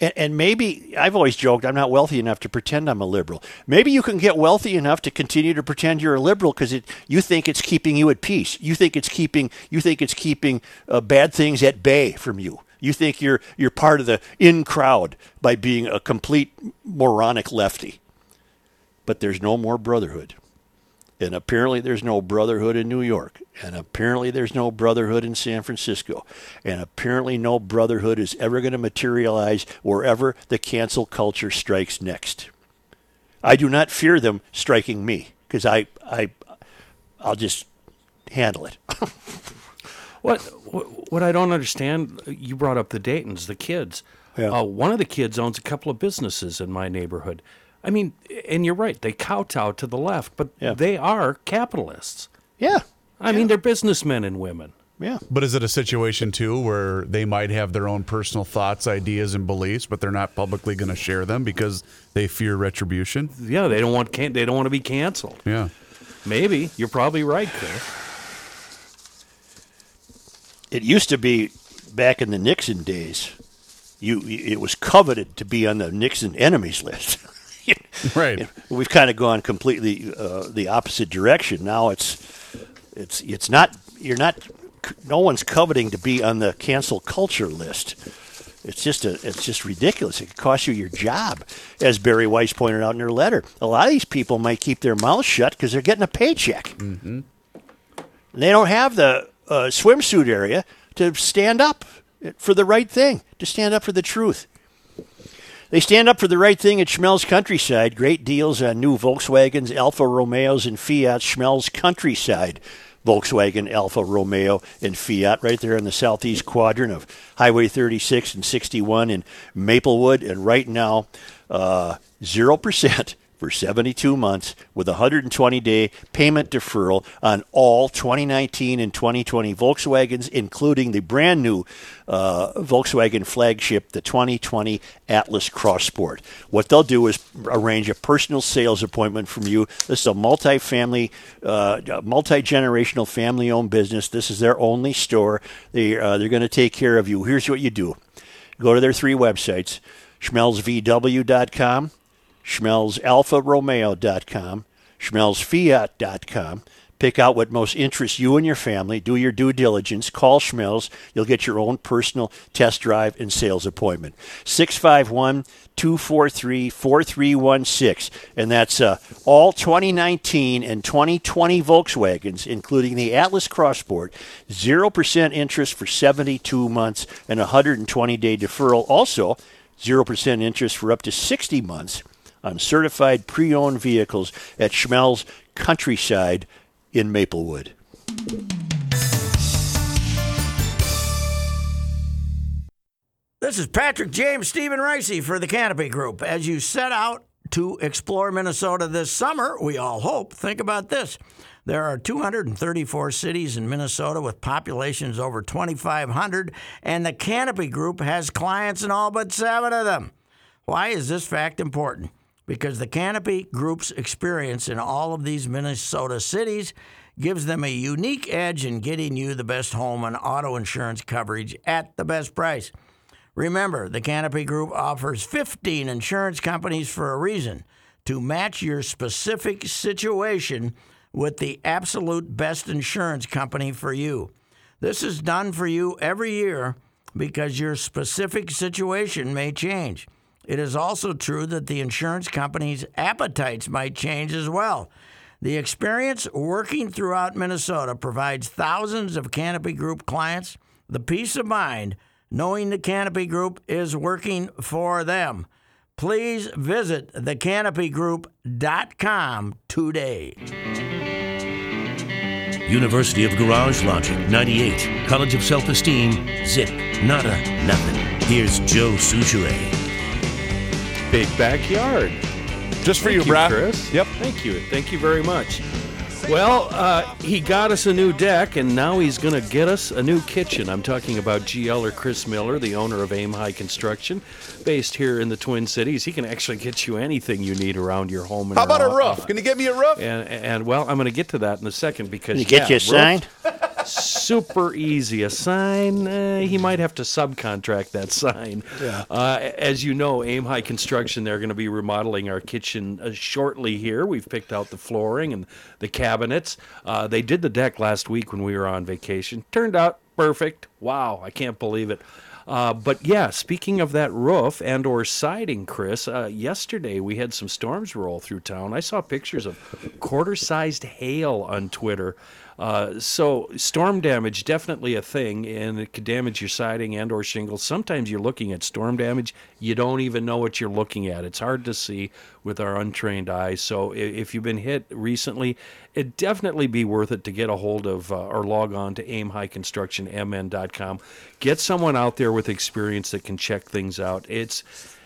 and, and maybe I've always joked I'm not wealthy enough to pretend I'm a liberal. Maybe you can get wealthy enough to continue to pretend you're a liberal because you think it's keeping you at peace. You think it's keeping you think it's keeping uh, bad things at bay from you. You think you're you're part of the in crowd by being a complete moronic lefty. But there's no more brotherhood. And apparently there's no brotherhood in New York. And apparently there's no brotherhood in San Francisco. And apparently no brotherhood is ever going to materialize wherever the cancel culture strikes next. I do not fear them striking me because I, I, I'll just handle it. What, what what I don't understand, you brought up the Daytons, the kids. Yeah. Uh, one of the kids owns a couple of businesses in my neighborhood. I mean, and you're right, they kowtow to the left, but Yeah. they are capitalists. yeah. I mean, they're businessmen and women. Yeah. But is it a situation too where they might have their own personal thoughts, ideas, and beliefs, but they're not publicly going to share them because they fear retribution? Yeah, they don't want can- they don't want to be canceled. Yeah. Maybe you're probably right, Chris. It used to be back in the Nixon days. You, it was coveted to be on the Nixon enemies list. Right. We've kind of gone completely uh, the opposite direction. Now it's it's it's not you're not no one's coveting to be on the cancel culture list. It's just a it's just ridiculous. It could cost you your job, as Bari Weiss pointed out in her letter. A lot of these people might keep their mouths shut because they're getting a paycheck. Mm-hmm. They don't have the uh, swimsuit area to stand up for the right thing, to stand up for the truth. They stand up for the right thing at Schmelz Countryside. Great deals on new Volkswagens, Alfa Romeos, and Fiat. Schmelz Countryside. Volkswagen, Alfa Romeo, and Fiat right there in the southeast quadrant of Highway 36 and 61 in Maplewood. And right now, uh, 0% for 72 months with a 120 day payment deferral on all 2019 and 2020 Volkswagens, including the brand new uh, Volkswagen flagship, the 2020 Atlas Cross Sport. What they'll do is arrange a personal sales appointment from you. This is a multi-family, uh, multi generational family owned business. This is their only store. They, uh, they're going to take care of you. Here's what you do go to their three websites schmelzvw.com, schmelzalfaromeo.com, schmelzfiat.com. Pick out what most interests you and your family. Do your due diligence. Call Schmelz. You'll get your own personal test drive and sales appointment. 651 243 4316. And that's uh, all 2019 and 2020 Volkswagens, including the Atlas Cross Sport. 0% interest for 72 months and 120 day deferral. Also, 0% interest for up to 60 months on certified pre owned vehicles at Schmelz Countryside in Maplewood. This is Patrick James Stephen Ricey for the Canopy Group. As you set out to explore Minnesota this summer, we all hope, think about this. There are 234 cities in Minnesota with populations over 2,500, and the Canopy Group has clients in all but seven of them. Why is this fact important? Because the Canopy Group's experience in all of these Minnesota cities gives them a unique edge in getting you the best home and auto insurance coverage at the best price. Remember, the Canopy Group offers 15 insurance companies for a reason to match your specific situation with the absolute best insurance company for you. This is done for you every year because your specific situation may change. It is also true that the insurance company's appetites might change as well. The experience working throughout Minnesota provides thousands of Canopy Group clients the peace of mind knowing the Canopy Group is working for them. Please visit thecanopygroup.com today. University of Garage Logic 98. College of Self Esteem. Zip. Nada. Nothing. Here's Joe Soucheray. Big backyard. Just for Thank you, brah. Chris. Yep. Thank you. Thank you very much. Well, uh, he got us a new deck, and now he's going to get us a new kitchen. I'm talking about GLer Chris Miller, the owner of Aim High Construction, based here in the Twin Cities. He can actually get you anything you need around your home. And How about a around- roof? Can you get me a roof? And, and well, I'm going to get to that in a second because Can you get yeah, you a sign? Super easy. A sign, uh, he might have to subcontract that sign. Yeah. Uh, as you know, Aim High Construction, they're going to be remodeling our kitchen uh, shortly here. We've picked out the flooring and the cabinets. Uh, they did the deck last week when we were on vacation. Turned out perfect. Wow, I can't believe it. Uh, but yeah, speaking of that roof and or siding, Chris, uh, yesterday we had some storms roll through town. I saw pictures of quarter-sized hail on Twitter. Uh, so storm damage definitely a thing, and it could damage your siding and or shingles. Sometimes you're looking at storm damage, you don't even know what you're looking at. It's hard to see with our untrained eyes. So if you've been hit recently, it'd definitely be worth it to get a hold of uh, or log on to aimhighconstructionmn.com. Get someone out there with experience that can check things out. It's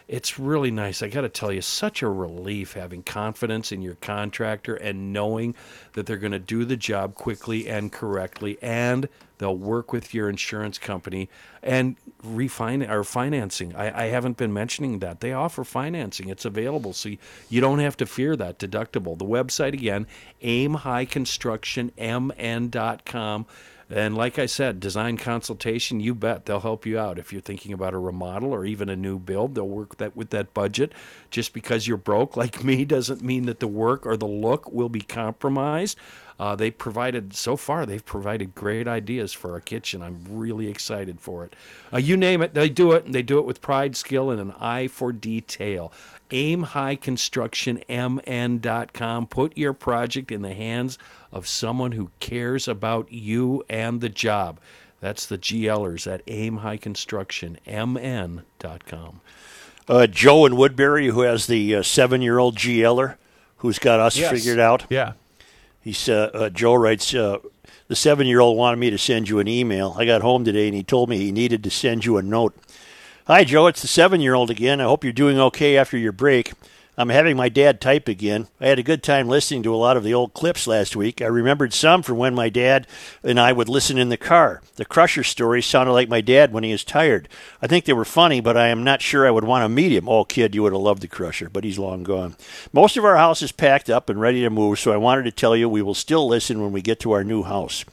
it's really nice. I got to tell you, such a relief having confidence in your contractor and knowing that they're going to do the job quickly and correctly, and they'll work with your insurance company and refine or financing. I, I haven't been mentioning that they offer financing. It's available, so you, you don't have to fear that deductible. The website again, aimhighconstructionmn.com. And like I said, design consultation, you bet they'll help you out. If you're thinking about a remodel or even a new build, they'll work that with that budget. Just because you're broke like me doesn't mean that the work or the look will be compromised. Uh, they provided so far they've provided great ideas for our kitchen. I'm really excited for it. Uh, you name it, they do it, and they do it with pride, skill, and an eye for detail. AimHighConstructionMN.com. Put your project in the hands of someone who cares about you and the job. That's the GLers at AimHighConstructionMN.com. Uh, Joe in Woodbury, who has the uh, seven-year-old GLer, who's got us Yes. figured out. Yeah. He's uh, uh, Joe writes. Uh, the seven-year-old wanted me to send you an email. I got home today, and he told me he needed to send you a note. Hi, Joe. It's the seven-year-old again. I hope you're doing okay after your break. I'm having my dad type again. I had a good time listening to a lot of the old clips last week. I remembered some from when my dad and I would listen in the car. The Crusher story sounded like my dad when he is tired. I think they were funny, but I am not sure I would want to meet him. Oh, kid, you would have loved the Crusher, but he's long gone. Most of our house is packed up and ready to move, so I wanted to tell you we will still listen when we get to our new house.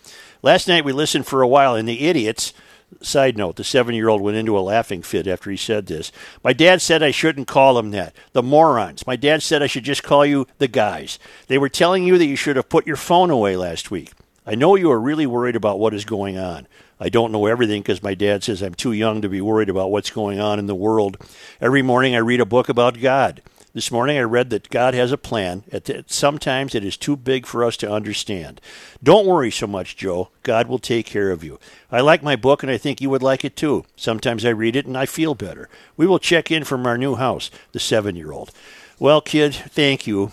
Last night we listened for a while, and the idiots Side note, the seven year old went into a laughing fit after he said this. My dad said I shouldn't call them that. The morons. My dad said I should just call you the guys. They were telling you that you should have put your phone away last week. I know you are really worried about what is going on. I don't know everything because my dad says I'm too young to be worried about what's going on in the world. Every morning I read a book about God. This morning I read that God has a plan. Sometimes it is too big for us to understand. Don't worry so much, Joe. God will take care of you. I like my book and I think you would like it too. Sometimes I read it and I feel better. We will check in from our new house, the seven year old. Well, kid, thank you.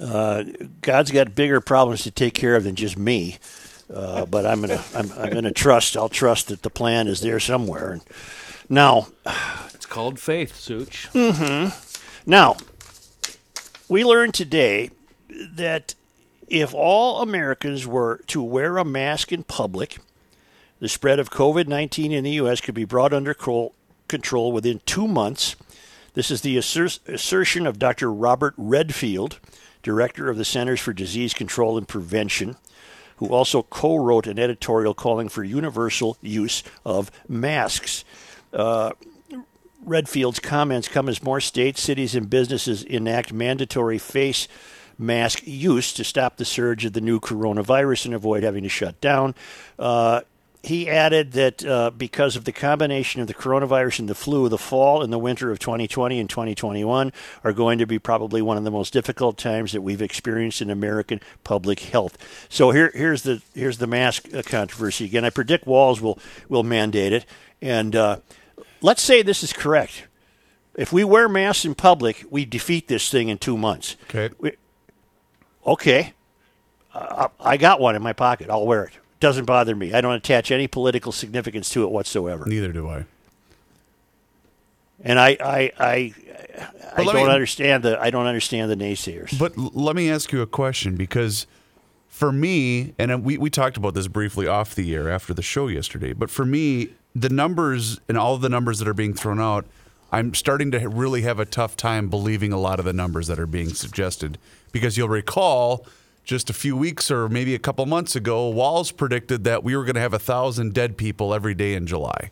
Uh, God's got bigger problems to take care of than just me. Uh, but I'm gonna I'm, I'm, gonna trust. I'll trust that the plan is there somewhere. And now, it's called faith, Such. Mm-hmm. Now, we learned today that if all Americans were to wear a mask in public, the spread of COVID 19 in the U.S. could be brought under control within two months. This is the assertion of Dr. Robert Redfield, director of the Centers for Disease Control and Prevention, who also co wrote an editorial calling for universal use of masks. Uh, Redfield's comments come as more states, cities, and businesses enact mandatory face mask use to stop the surge of the new coronavirus and avoid having to shut down. Uh, he added that uh, because of the combination of the coronavirus and the flu, the fall and the winter of 2020 and 2021 are going to be probably one of the most difficult times that we've experienced in American public health. So here, here's the here's the mask uh, controversy again. I predict Walz will will mandate it, and uh, let's say this is correct. If we wear masks in public, we defeat this thing in two months. Okay. We, okay. Uh, I got one in my pocket. I'll wear it. Doesn't bother me. I don't attach any political significance to it whatsoever. Neither do I. And I, I, I, I don't me, understand the I don't understand the naysayers. But l- let me ask you a question because for me, and we, we talked about this briefly off the air after the show yesterday, but for me, the numbers and all the numbers that are being thrown out, I'm starting to really have a tough time believing a lot of the numbers that are being suggested because you'll recall just a few weeks or maybe a couple months ago, Walz predicted that we were going to have a thousand dead people every day in July.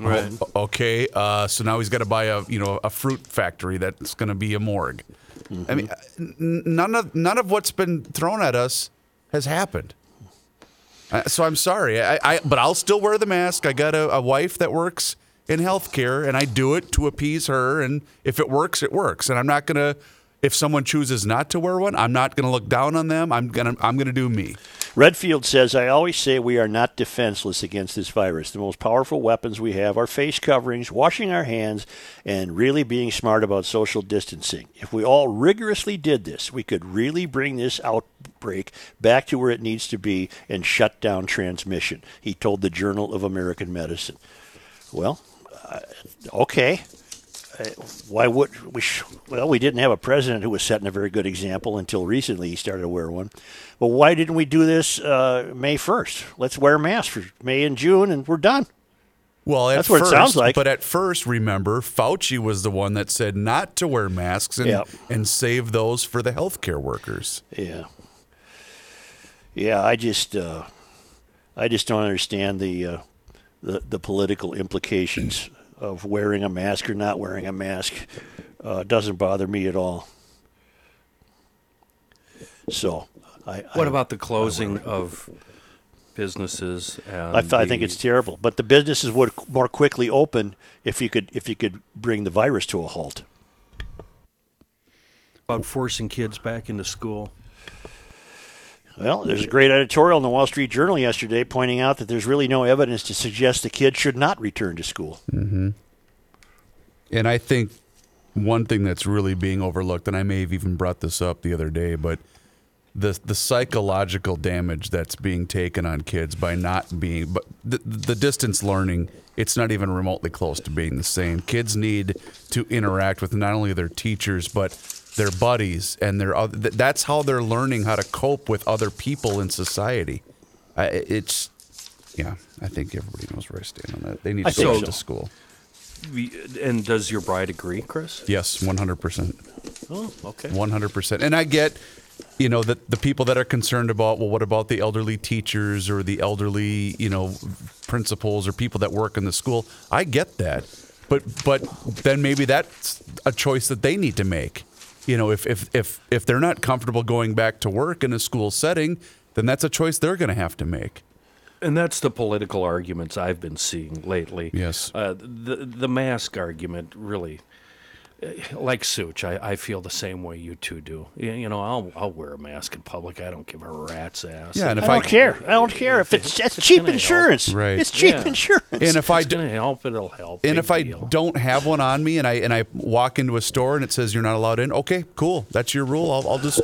Right. Okay. Uh, so now he's got to buy a you know a fruit factory that's going to be a morgue. Mm-hmm. I mean, none of none of what's been thrown at us has happened. Uh, so I'm sorry, I, I, but I'll still wear the mask. I got a, a wife that works in healthcare, and I do it to appease her. And if it works, it works. And I'm not gonna. If someone chooses not to wear one, I'm not going to look down on them. I'm gonna I'm going to do me. Redfield says, I always say we are not defenseless against this virus. The most powerful weapons we have are face coverings, washing our hands, and really being smart about social distancing. If we all rigorously did this, we could really bring this outbreak back to where it needs to be and shut down transmission, he told the Journal of American Medicine. Well, uh, okay. Why would we? Sh- well, we didn't have a president who was setting a very good example until recently. He started to wear one. But why didn't we do this uh, May first? Let's wear masks for May and June, and we're done. Well, that's what first, it sounds like. But at first, remember, Fauci was the one that said not to wear masks and yep. and save those for the healthcare workers. Yeah. Yeah, I just uh, I just don't understand the uh, the the political implications of wearing a mask or not wearing a mask uh, doesn't bother me at all. So, I, what I, about the closing of businesses? I, th- I, think it's terrible. But the businesses would more quickly open if you could if you could bring the virus to a halt. About forcing kids back into school. Well, there's a great editorial in the Wall Street Journal yesterday pointing out that there's really no evidence to suggest the kids should not return to school. Mm-hmm. And I think one thing that's really being overlooked, and I may have even brought this up the other day, but the the psychological damage that's being taken on kids by not being but the, the distance learning it's not even remotely close to being the same kids need to interact with not only their teachers but their buddies and their oth- th- that's how they're learning how to cope with other people in society I it's yeah i think everybody knows where i stand on that they need I to go think to so. school And does your bride agree, Chris? yes 100% Oh, okay. One hundred percent. And I get, you know, that the people that are concerned about, well, what about the elderly teachers or the elderly, you know, principals or people that work in the school? I get that, but but then maybe that's a choice that they need to make. You know, if if if if they're not comfortable going back to work in a school setting, then that's a choice they're going to have to make. And that's the political arguments I've been seeing lately. Yes. Uh, the the mask argument really, like Such, I, I feel the same way you two do. You, you know, I'll I'll wear a mask in public. I don't give a rat's ass. Yeah, and if I I, don't care. I don't care if it's that's it's cheap gonna help. insurance. Right. It's cheap Yeah. insurance. and if I it's d- gonna help, it'll help. and Big if I deal. don't have one on me and I and I walk into a store and it says you're not allowed in, okay, cool, that's your rule. I'll, I'll just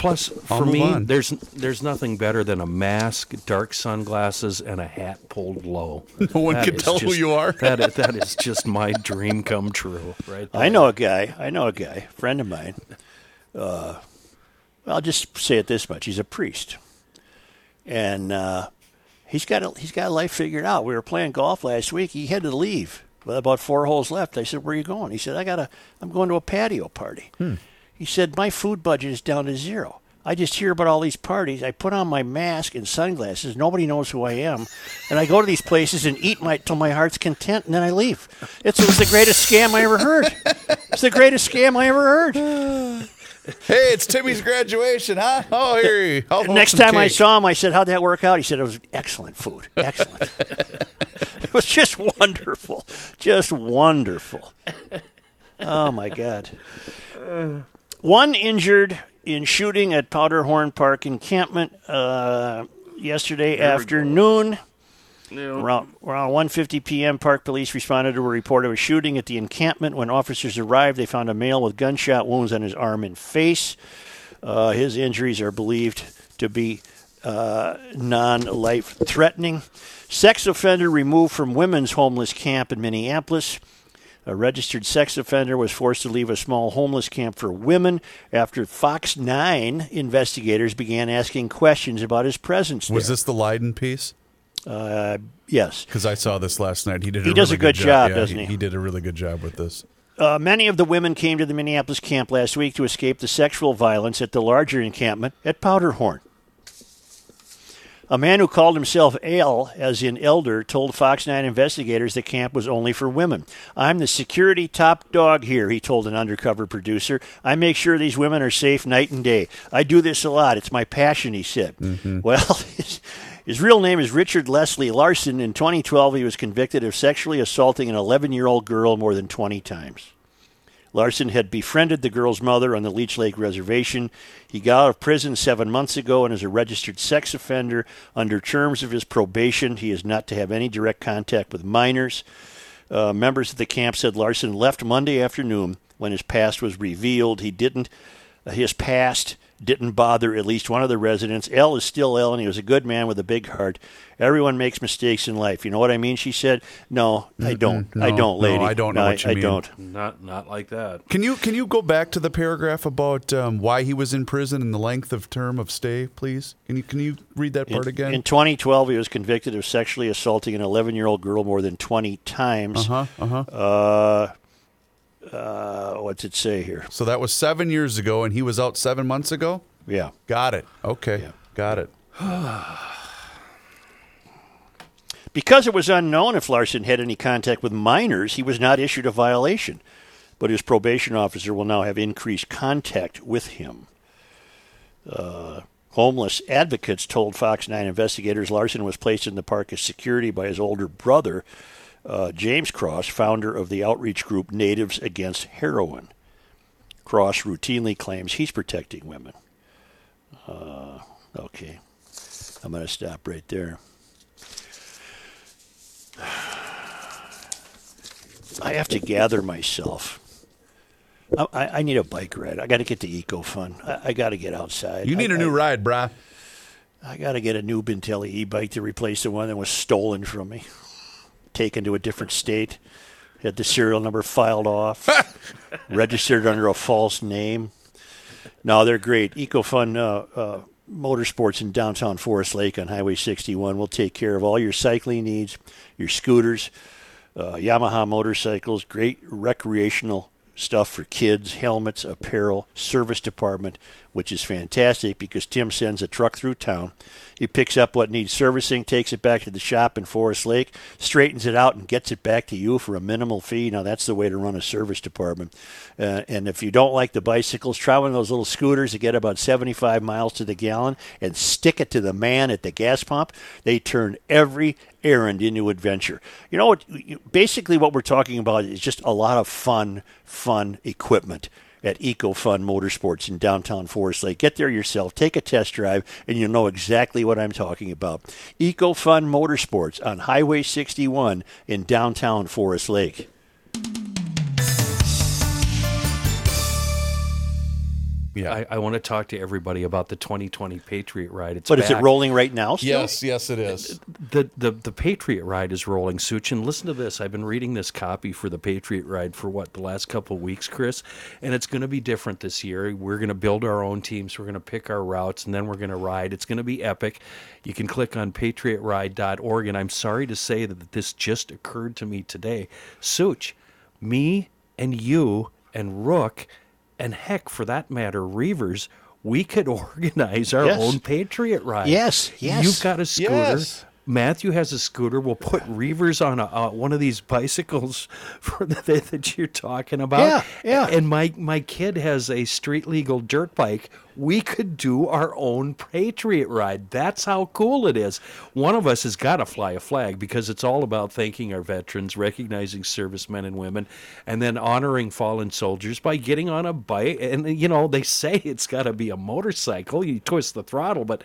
Plus, I'll for me, on. there's there's nothing better than a mask, dark sunglasses, and a hat pulled low. No one That can is tell who you are. That is, that is just my dream come true, right? I know a guy. I know a guy, friend of mine. Uh, I'll just say it this much: he's a priest, and uh, he's got a, he's got life figured out. We were playing golf last week. He had to leave with about four holes left. I said, "Where are you going?" He said, "I got a I'm going to a patio party." He said, "My food budget is down to zero. I just hear about all these parties. I put on my mask and sunglasses. Nobody knows who I am, and I go to these places and eat my till my heart's content, and then I leave. It's, it was the greatest scam I ever heard. It's the greatest scam I ever heard. Hey, it's Timmy's graduation, huh? Oh, here. I'll Next time I saw him, I said, "How'd that work out?" He said, "It was excellent food. Excellent. it was just wonderful, just wonderful." Oh my God! One injured in shooting at Powderhorn Park encampment uh, yesterday afternoon. Around, around 1:50 p.m., Park Police responded to a report of a shooting at the encampment. When officers arrived, they found a male with gunshot wounds on his arm and face. Uh, his injuries are believed to be uh, non-life threatening. Sex offender removed from women's homeless camp in Minneapolis. A registered sex offender was forced to leave a small homeless camp for women after Fox 9 investigators began asking questions about his presence Was there. this the Lyden piece? Uh, yes. Because I saw this last night. He did. He a does really a good job, Yeah, doesn't he? He did a really good job with this. Uh, many of the women came to the Minneapolis camp last week to escape the sexual violence at the larger encampment at Powderhorn. A man who called himself Ale, as in elder, told Fox 9 investigators the camp was only for women. I'm the security top dog here, he told an undercover producer. I make sure these women are safe night and day. I do this a lot. It's my passion, he said. Mm-hmm. Well, his, his real name is Richard Leslie Larson. In 2012, he was convicted of sexually assaulting an 11 year old girl more than 20 times. Larson had befriended the girl's mother on the Leech Lake Reservation. He got out of prison seven months ago and is a registered sex offender. Under terms of his probation, he is not to have any direct contact with minors. Uh, members of the camp said Larson left Monday afternoon when his past was revealed. He didn't. Uh, his past didn't bother at least one of the residents. L is still L, and he was a good man with a big heart. Everyone makes mistakes in life. You know what I mean? She said, "No, I don't. I don't, no, lady. I don't know No, what you I mean." don't." Not not like that. Can you can you go back to the paragraph about um, why he was in prison and the length of term of stay, please? Can you can you read that part In, again? in 2012, he was convicted of sexually assaulting an 11 year old girl more than 20 times. uh huh. Uh huh. Uh, what's it say here? So that was seven years ago, and he was out seven months ago. Yeah. Got it. Okay. Yeah. Got it. Because it was unknown if Larson had any contact with minors, he was not issued a violation. But his probation officer will now have increased contact with him. Uh, homeless advocates told Fox 9 investigators Larson was placed in the park as security by his older brother, uh, James Cross, founder of the outreach group Natives Against Heroin. Cross routinely claims he's protecting women. Uh, okay. I'm going to stop right there. I have to gather myself. I, I I need a bike ride. I got to get the Eco Fun. I, I got to get outside. You need a a new ride, brah. I got to get a new Bintelli e-bike to replace the one that was stolen from me, taken to a different state. Had the serial number filed off, registered under a false name. No, they're great. EcoFun uh, uh, Motorsports in downtown Forest Lake on Highway 61 will take care of all your cycling needs, your scooters, uh, Yamaha motorcycles, great recreational stuff for kids, helmets, apparel, service department, which is fantastic because Tim sends a truck through town. He picks up what needs servicing, takes it back to the shop in Forest Lake, straightens it out, and gets it back to you for a minimal fee. Now, that's the way to run a service department. Uh, and if you don't like the bicycles, try one of those little scooters that get about 75 miles to the gallon and stick it to the man at the gas pump. They turn every errand into adventure. You know what? Basically, what we're talking about is just a lot of fun, fun equipment at EcoFun Motorsports in downtown Forest Lake. Get there yourself, take a test drive, and you'll know exactly what I'm talking about. EcoFun Motorsports on Highway 61 in downtown Forest Lake. Yeah. I, I want to talk to everybody about the 2020 Patriot Ride. It's But is it rolling right now? Still? yes, yes, it is. the, the the Patriot Ride is rolling, Such. And listen to this. I've been reading this copy for the Patriot Ride for what the last couple of weeks, Chris, and it's going to be different this year. We're going to build our own teams. We're going to pick our routes, and then we're going to ride. It's going to be epic. You can click on patriotride.org, and I'm sorry to say that this just occurred to me today, Such. Me and you and Rook, and heck, for that matter, Reavers. We could organize our Yes. own Patriot Ride. Yes, yes. You've got a scooter. Yes. Matthew has a scooter. We'll put Reavers on a, uh, one of these bicycles for the, that you're talking about. Yeah, yeah. And my my kid has a street legal dirt bike. We could do our own Patriot ride. That's how cool it is. One of us has got to fly a flag because it's all about thanking our veterans, recognizing servicemen and women, and then honoring fallen soldiers by getting on a bike. And you know they say it's got to be a motorcycle. You twist the throttle, but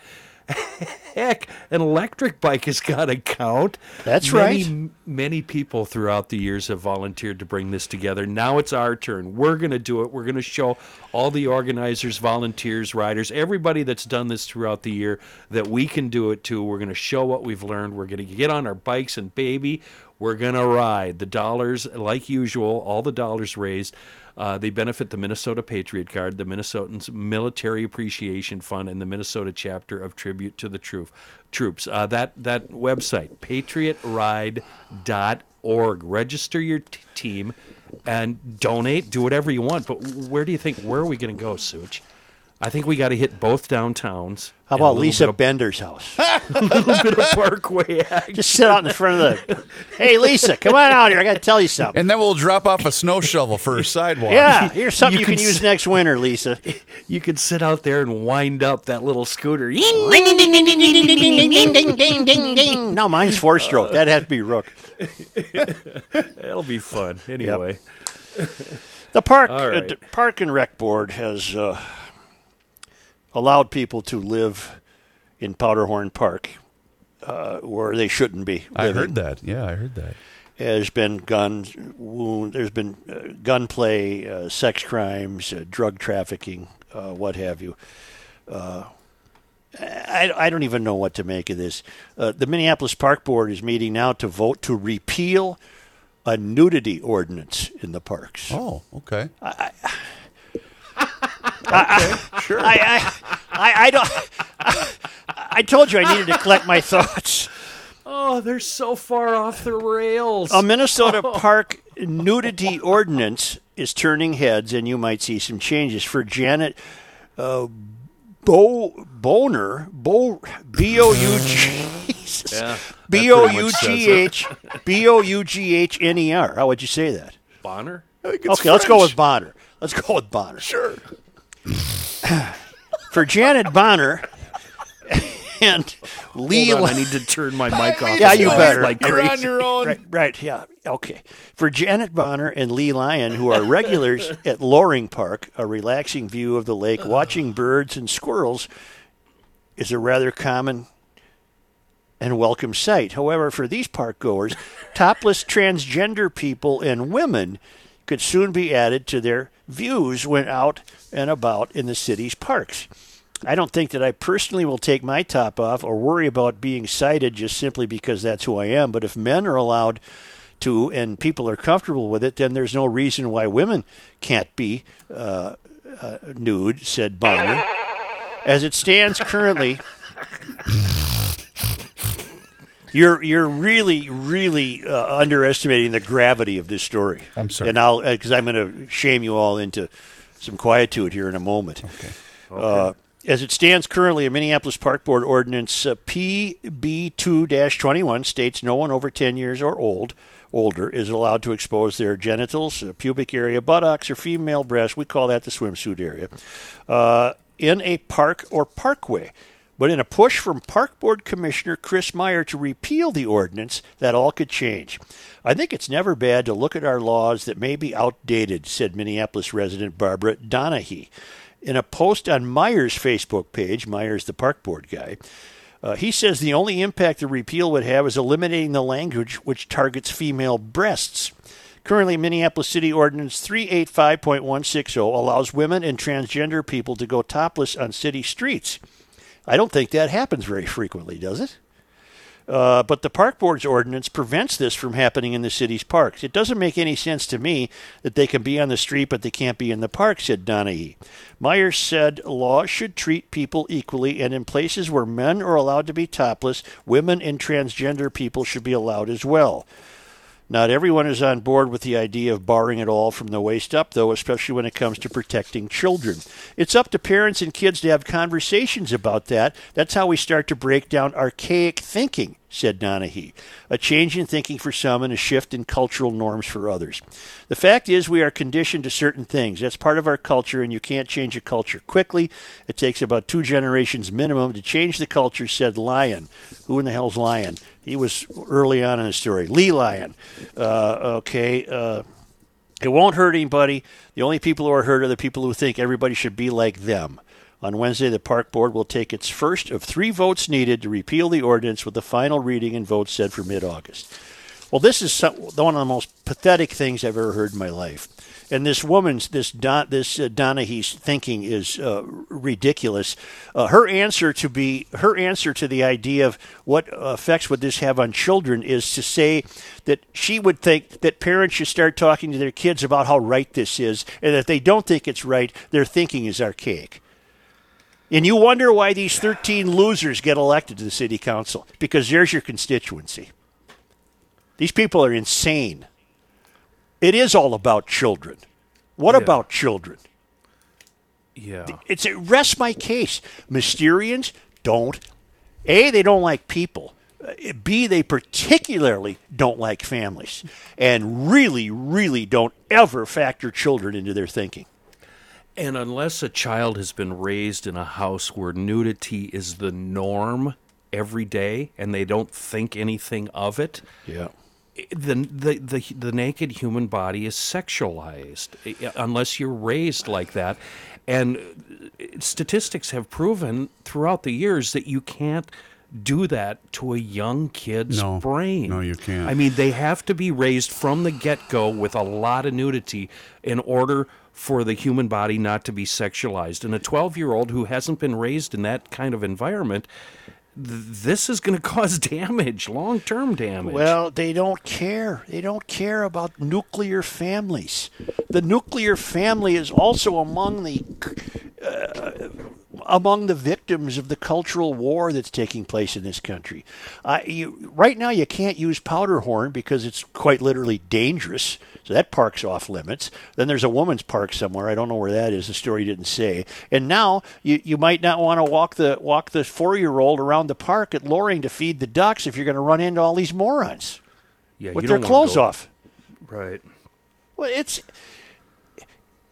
heck, an electric bike has got to count. That's Many, right. Many people throughout the years have volunteered to bring this together. Now it's our turn. We're going to do it. We're going to show all the organizers, volunteers, riders, everybody that's done this throughout the year that we can do it too. We're going to show what we've learned. We're going to get on our bikes and baby, we're going to ride. The dollars, like usual, all the dollars raised. Uh, they benefit the Minnesota Patriot Guard, the Minnesotans Military Appreciation Fund, and the Minnesota chapter of Tribute to the Troop, Troops. Uh, that that website, patriotride.org. Register your t- team and donate. Do whatever you want. But where do you think? Where are we going to go, Such? I think we got to hit both downtowns. How about Lisa of- Bender's house? A little bit of Parkway action. Just sit out in front of the. Hey, Lisa, come on out here. I got to tell you something. And then we'll drop off a snow shovel for a sidewalk. Yeah, here's something you, You can, can use s- next winter, Lisa. You could sit out there and wind up that little scooter. No, mine's four stroke. That has to be Rook. That'll be fun. Anyway. The park, All right. uh, park and rec board has uh, allowed people to live in Powderhorn Park uh, where they shouldn't be. I heard that. Yeah, I heard that. There's been guns, wound. There's been uh, gunplay, uh, sex crimes, uh, drug trafficking, uh, what have you. Uh, I, I don't even know what to make of this. Uh, the Minneapolis Park Board is meeting now to vote to repeal a nudity ordinance in the parks. Oh, okay. sure. I, I, I, I don't. I told you I needed to collect my thoughts. Oh, they're so far off the rails. A Minnesota park nudity ordinance is turning heads, and you might see some changes for Janet uh, Bo Boner Bo B O U G yeah. B O U G H B O U G H N E R. How would you say that? Bonner? Okay, let's go with Bonner. Let's go with Bonner. Sure. For Janet Bonner and Lee. Hold on, I need to turn my mic off. Yeah, you better. Like You're crazy. on your own. Right, right, yeah, okay. For Janet Bonner and Lee Lyon, who are regulars at Loring Park, a relaxing view of the lake, watching birds and squirrels is a rather common and welcome sight. However, for these park goers, topless transgender people and women could soon be added to their views when out and about in the city's parks. I don't think that I personally will take my top off or worry about being cited just simply because that's who I am. But if men are allowed to and people are comfortable with it, then there's no reason why women can't be uh, uh, nude, said Bonner. As it stands currently, you're you're really really uh, underestimating the gravity of this story. I'm sorry. and I'll because I'm going to shame you all into some quietude here in a moment. Okay. Uh, as it stands currently, a Minneapolis Park Board ordinance uh, PB2-21 states no one over 10 years or old older is allowed to expose their genitals, uh, pubic area, buttocks, or female breast. We call that the swimsuit area. Uh, in a park or parkway. But in a push from Park Board Commissioner Chris Meyer to repeal the ordinance, that all could change. I think it's never bad to look at our laws that may be outdated, said Minneapolis resident Barbara Donahue. In a post on Meyer's Facebook page, Meyer's the Park Board guy, uh, he says the only impact the repeal would have is eliminating the language which targets female breasts. Currently, Minneapolis City Ordinance 385.160 allows women and transgender people to go topless on city streets. I don't think that happens very frequently, does it? Uh, but the park board's ordinance prevents this from happening in the city's parks. It doesn't make any sense to me that they can be on the street but they can't be in the park, said Donahue. Myers said law should treat people equally, and in places where men are allowed to be topless, women and transgender people should be allowed as well. Not everyone is on board with the idea of barring it all from the waist up, though, especially when it comes to protecting children. It's up to parents and kids to have conversations about that. That's how we start to break down archaic thinking, said Donahue. A change in thinking for some and a shift in cultural norms for others. The fact is, we are conditioned to certain things. That's part of our culture, and you can't change a culture quickly. It takes about two generations minimum to change the culture, said Lyon. Who in the hell's Lyon? He was early on in the story. Lee Lyon. Uh, okay. Uh, it won't hurt anybody. The only people who are hurt are the people who think everybody should be like them. On Wednesday, the Park Board will take its first of three votes needed to repeal the ordinance with the final reading and vote set for mid August. Well, this is some, one of the most pathetic things I've ever heard in my life. And this woman's, this Don, this uh, Donahue's thinking is uh, ridiculous. Uh, her answer to be, her answer to the idea of what effects would this have on children is to say that she would think that parents should start talking to their kids about how right this is, and that they don't think it's right, their thinking is archaic. And you wonder why these 13 losers get elected to the city council because there's your constituency. These people are insane. It is all about children. What Yeah. about children? Yeah. It's it rests my case. Mysterians don't. A, they don't like people. Uh, B, they particularly don't like families, and really, really don't ever factor children into their thinking. And unless a child has been raised in a house where nudity is the norm every day and they don't think anything of it, Yeah. the, the, the, the naked human body is sexualized unless you're raised like that. And uh, statistics have proven throughout the years that you can't do that to a young kid's No. brain. No, you can't. I mean, they have to be raised from the get go with a lot of nudity in order for the human body not to be sexualized. And a 12 year old who hasn't been raised in that kind of environment, th- this is going to cause damage, long term damage. Well, they don't care. They don't care about nuclear families. The nuclear family is also among the uh, among the victims of the cultural war that's taking place in this country. Uh, you, right now, you can't use Powderhorn because it's quite literally dangerous. So that park's off limits. Then there's a woman's park somewhere. I don't know where that is. The story didn't say. And now you, you might not want to walk the walk the four year old around the park at Loring to feed the ducks if you're going to run into all these morons yeah, with their clothes off. Right. Well, it's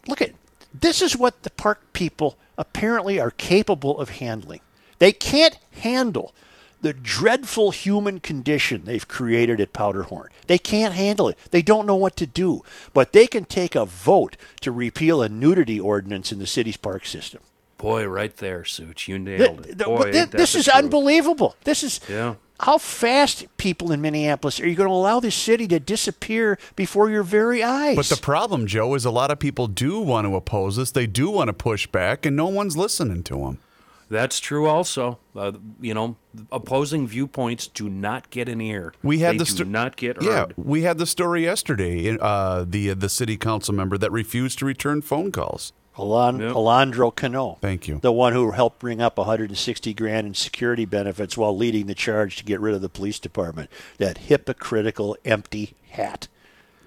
look at this is what the park people apparently are capable of handling. They can't handle the dreadful human condition they've created at Powderhorn. They can't handle it. They don't know what to do. But they can take a vote to repeal a nudity ordinance in the city's park system. Boy, right there, Such. You nailed it. Boy, this is truth. unbelievable. This is Yeah. How fast people in Minneapolis are you going to allow this city to disappear before your very eyes? But the problem, Joe, is a lot of people do want to oppose this. They do want to push back, and no one's listening to them. That's true. Also, uh, you know, opposing viewpoints do not get an ear. We had they the do sto- not get heard. yeah. We had the story yesterday. Uh, the the city council member that refused to return phone calls. Alon, Yep. Alondra Cano. Thank you. The one who helped bring up 160 grand in security benefits while leading the charge to get rid of the police department. That hypocritical, empty hat.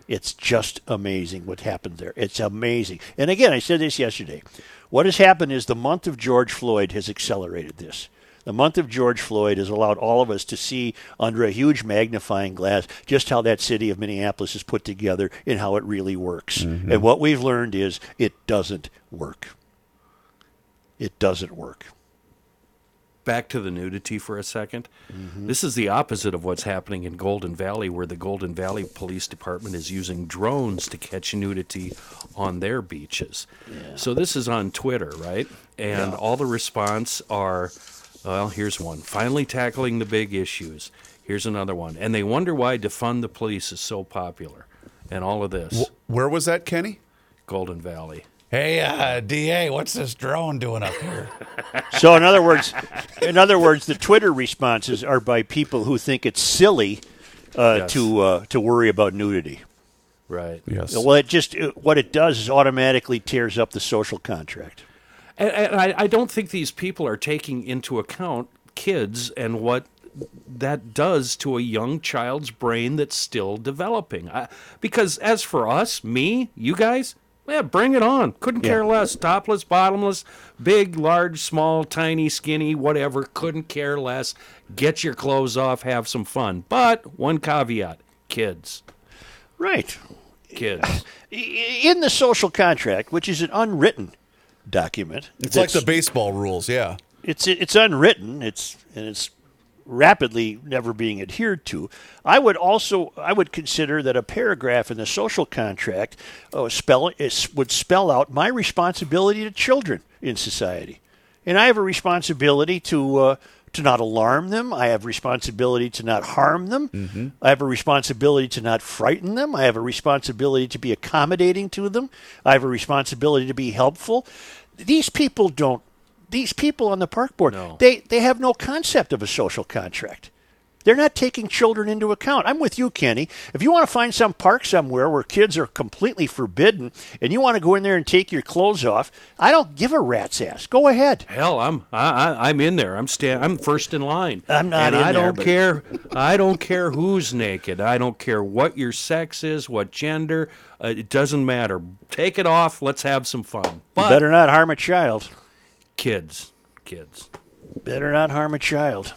It's just amazing what happened there. It's amazing. And again, I said this yesterday. What has happened is the month of George Floyd has accelerated this. The month of George Floyd has allowed all of us to see under a huge magnifying glass just how that city of Minneapolis is put together and how it really works. And what we've learned is it doesn't work. It doesn't work. Back to the nudity for a 2nd Mm-hmm. This is the opposite of what's happening in Golden Valley, where the Golden Valley Police Department is using drones to catch nudity on their beaches. So this is on Twitter, right? And all the response are, well, here's one. Finally tackling the big issues. Here's another one. And they wonder why defund the police is so popular. And all of this. Where was that, Kenny? Golden Valley. Hey, uh, DA, what's this drone doing up here? So in other words, in other words, the Twitter responses are by people who think it's silly uh, Yes. to uh, to worry about nudity. Right. Yes. Well, it just it, what it does is automatically tears up the social contract. And, and I, I don't think these people are taking into account kids and what that does to a young child's brain that's still developing. I, because as for us, me, you guys, yeah, bring it on. Couldn't care less. Topless, bottomless, big, large, small, tiny, skinny, whatever. Couldn't care less. Get your clothes off, have some fun. But one caveat: kids, Right. kids. In the social contract, which is an unwritten document, It's like the baseball rules, yeah. it's it's unwritten. It's and it's rapidly never being adhered to. I would also I would consider that a paragraph in the social contract uh, spell is, would spell out my responsibility to children in society, and I have a responsibility to. Uh, to not alarm them. I have responsibility to not harm them. I have a responsibility to not frighten them. I have a responsibility to be accommodating to them. I have a responsibility to be helpful. These people don't these people on the park board No. they they have no concept of a social contract they're not taking children into account i'm with you kenny if you want to find some park somewhere where kids are completely forbidden and you want to go in there and take your clothes off i don't give a rat's ass go ahead Hell, I'm I, I, I'm in there. I'm sta- I'm first in line. I'm not and in I there, don't but- care. I don't care who's naked. I don't care what your sex is, what gender. Uh, it doesn't matter. Take it off. Let's have some fun. you better not harm a child kids, kids. better not harm a child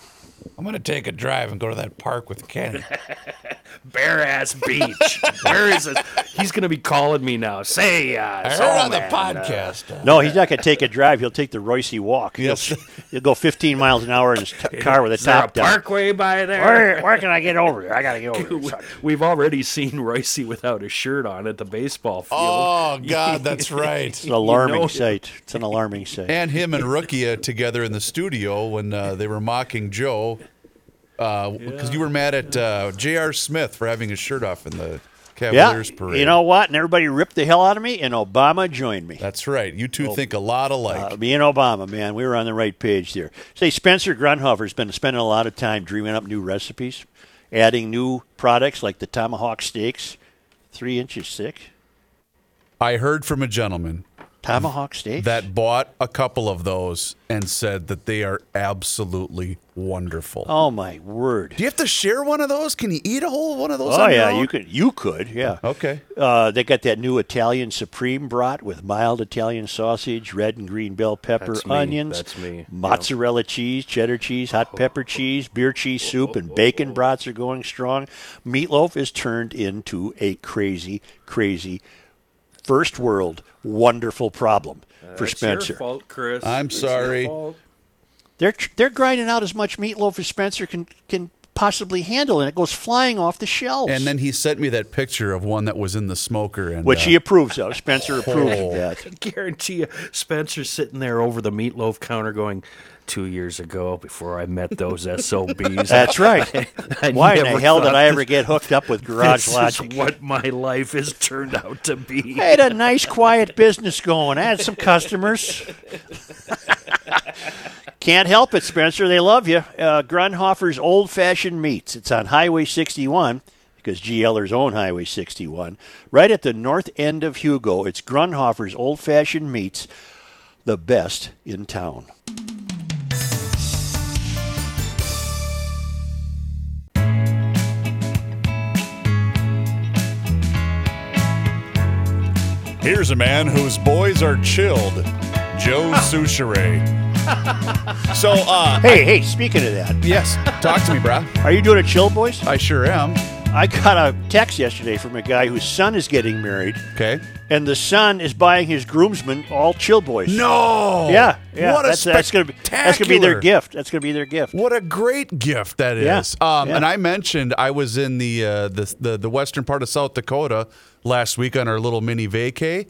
I'm going to take a drive and go to that park with Kenny. Bare ass beach. Where is it? He's gonna be calling me now. Say, uh, I heard on the man, uh, podcast. uh, no he's not going to take a drive he'll take the royce walk he'll, Yes. he'll go 15 miles an hour in his t- car with a is there a top down parkway by there? where, where can i get over there i gotta get over there We've already seen Royce without a shirt on at the baseball field. oh, God, that's right. it's an alarming know- sight it's an alarming sight And him and Rukia together in the studio when uh, they were mocking Joe. Because you were mad at uh, J.R. Smith for having his shirt off in the Cavaliers yeah, parade. you know what? And everybody ripped the hell out of me, and Obama joined me. That's right. You two think a lot alike. Uh, me and Obama, man, we were on the right page there. Say, Spencer Grundhofer's been spending a lot of time dreaming up new recipes, adding new products like the tomahawk steaks, three inches thick. I heard from a gentleman Tomahawk steaks. that bought a couple of those and said that they are absolutely wonderful. Oh my word! Do you have to share one of those? Can you eat a whole one of those? Oh on your yeah, own? you could. You could. Yeah. Okay. Uh, they got that new Italian supreme brat with mild Italian sausage, red and green bell pepper, That's me. onions, That's me. mozzarella cheese, cheddar cheese, hot pepper cheese, beer cheese soup, and bacon brats are going strong. Meatloaf is turned into a crazy, crazy first world wonderful problem for Spencer. your fault, Chris. I'm It's sorry. They're they're grinding out as much meatloaf as Spencer can can possibly handle, and it goes flying off the shelves. And then he sent me that picture of one that was in the smoker, and which uh, he approves of. Spencer approves Oh. of that. I guarantee you, Spencer's sitting there over the meatloaf counter going, two years ago, before I met those SOBs. That's right. I Why in the hell did I ever get hooked up with Garage this Logic? is what my life has turned out to be. I had a nice, quiet business going. I had some customers. Can't help it, Spencer. They love you. Uh, Grundhofer's Old Fashioned Meats. It's on Highway 61 because GLers own Highway 61. Right at the north end of Hugo. It's Grundhofer's Old Fashioned Meats, the best in town. Here's a man whose boys are chilled, Joe Soucheray. so, uh, Hey, hey, speaking of that, yes, talk to me, brah. are you doing a chill, boys? I sure am. I got a text yesterday from a guy whose son is getting married, Okay. and the son is buying his groomsmen all chill boys. No. Yeah, yeah. What a that's, that's gonna be that's gonna be their gift. That's gonna be their gift. What a great gift that Yeah, is. Um, yeah. And I mentioned I was in the, uh, the the the western part of South Dakota last week on our little mini vacay.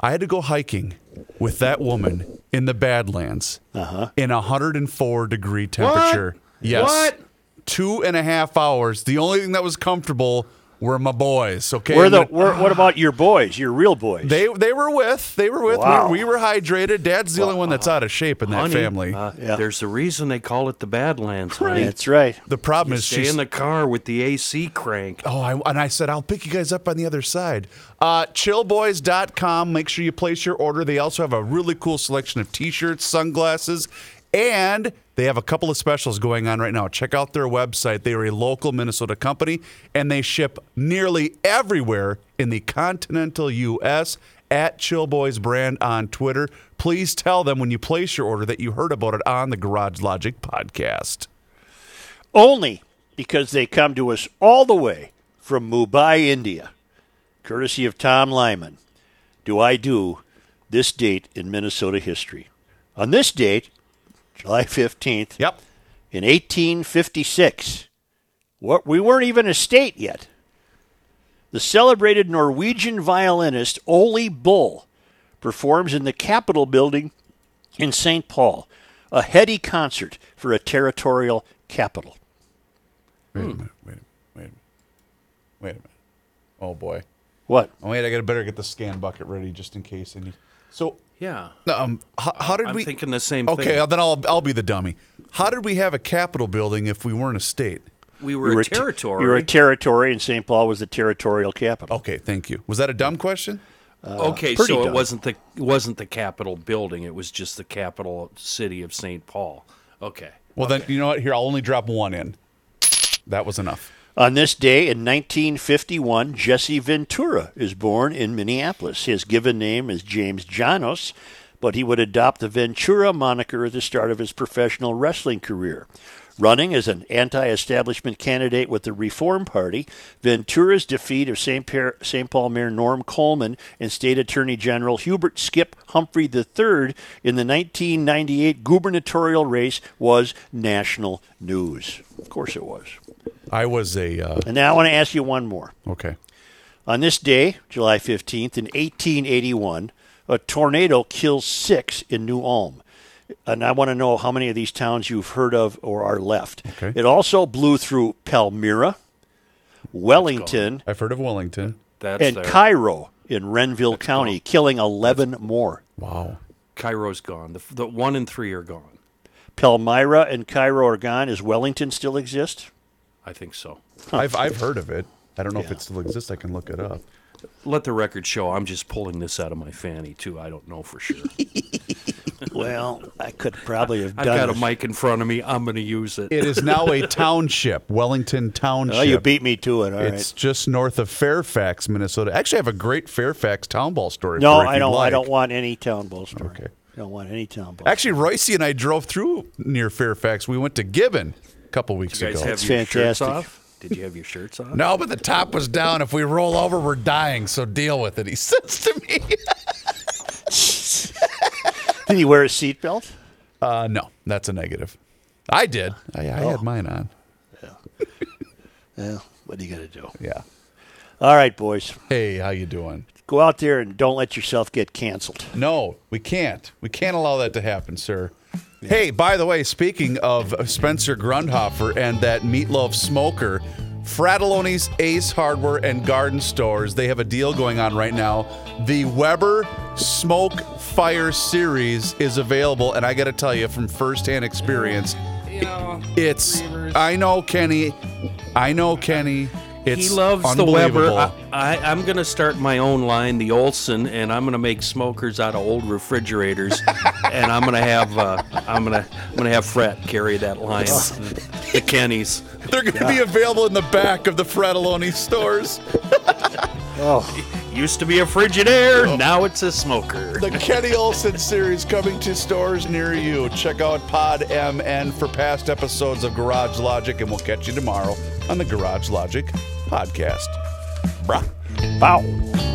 I had to go hiking with that woman in the Badlands Uh-huh. in 104 degree temperature. Yes. What? Two and a half hours. The only thing that was comfortable were my boys. Okay. Where I'm the gonna- what about your boys? Your real boys? they they were with they were with Wow. we, we were hydrated. Dad's the only one that's out of shape in that Honey, family. uh, Yeah. There's a reason they call it the Badlands. honey. That's right. the problem You is stay she's in the car with the AC cranked. Oh, I, and I said, I'll pick you guys up on the other side. Uh, chillboys.com. Make sure you place your order. They also have a really cool selection of t shirts, sunglasses, and they have a couple of specials going on right now. Check out their website. They are a local Minnesota company, and they ship nearly everywhere in the continental U.S. At Chillboys brand on Twitter. Please tell them when you place your order that you heard about it on the Garage Logic podcast. Only because they come to us all the way from Mumbai, India, courtesy of Tom Lyman. Do I do this date in Minnesota history? On this date, July fifteenth, Yep. in 1856. What, we weren't even a state yet. The celebrated Norwegian violinist Ole Bull performs in the Capitol building in St. Paul, a heady concert for a territorial capital. Wait a minute. Wait a minute. Wait a minute. Wait a minute. Oh, boy. What? Oh, wait, I got to better get the scan bucket ready just in case. I need. So, Yeah. um, how, how did I'm we? thinking the same Okay, thing. then I'll I'll be the dummy. How did we have a Capitol building if we weren't a state? We were, You a a te- territory. You were a territory, and St. Paul was the territorial capital. Okay, thank you. Was that a dumb question? okay, pretty so it dumb. wasn't the it wasn't the Capitol building. It was just the capital city of St. Paul. Okay. Well, then you know what? Here, I'll only drop one in. That was enough. On this day in 1951, Jesse Ventura is born in Minneapolis. His given name is James Janos, but he would adopt the Ventura moniker at the start of his professional wrestling career. Running as an anti establishment candidate with the Reform Party, Ventura's defeat of St. Paul Mayor Norm Coleman and State Attorney General Hubert Skip Humphrey III in the 1998 gubernatorial race was national news. Of course it was. I was a uh, And now I want to ask you one more. okay. On this day, July 15th, in 1881, a tornado kills six in New Ulm. And I want to know how many of these towns you've heard of or are left. Okay. It also blew through Palmyra, Wellington, I've heard of Wellington. That's and there. Cairo in Renville County, killing 11 more. Wow. Cairo's gone. The, the one and three are gone. Palmyra and Cairo are gone. Does Wellington still exist? I think so. I've I've heard of it. I don't know if it still exists. I can look it up. Let the record show. I'm just pulling this out of my fanny too. I don't know for sure. Well, I could probably have I've done got a mic in front of me. I'm going to use it. It is now a township, Wellington Township. Oh, you beat me to it. All right. it's just north of Fairfax, Minnesota. Actually, I have a great Fairfax town ball story. No, for I you'd don't. I don't want any town ball story. Okay. I don't want any town ball. Actually, Royce and I drove through near Fairfax. We went to Gibbon a couple weeks you guys ago. have It's your shirts fantastic. off? Did you have your shirts on? No, but the top was down. If we roll over, we're dying. So deal with it. He says to me. Did he wear a seatbelt? Uh, no, that's a negative. I did. I, I Oh. had mine on. Yeah, what are you gonna do? Yeah. All right, boys, Hey, how you doing? go out there and don't let yourself get canceled. No, we can't. We can't allow that to happen, sir. Hey, by the way, speaking of Spencer Grundhofer and that meatloaf smoker, Fratallone's Ace Hardware and Garden Stores, they have a deal going on right now. The Weber Smoke Fire Series is available, and I got to tell you from firsthand experience, it's. I know, Kenny. I know, Kenny. It's he loves the Weber. I, I, I'm going to start my own line, the Olson, and I'm going to make smokers out of old refrigerators, and I'm going to have uh, I'm going to I'm going to have Fred carry that line, the Kennys. They're going to be available in the back of the Fratallone stores. Used to be a Frigidaire, now it's a smoker. The Kenny Olson series coming to stores near you. Check out Pod MN for past episodes of Garage Logic, and we'll catch you tomorrow on the Garage Logic podcast. Brah. Bow.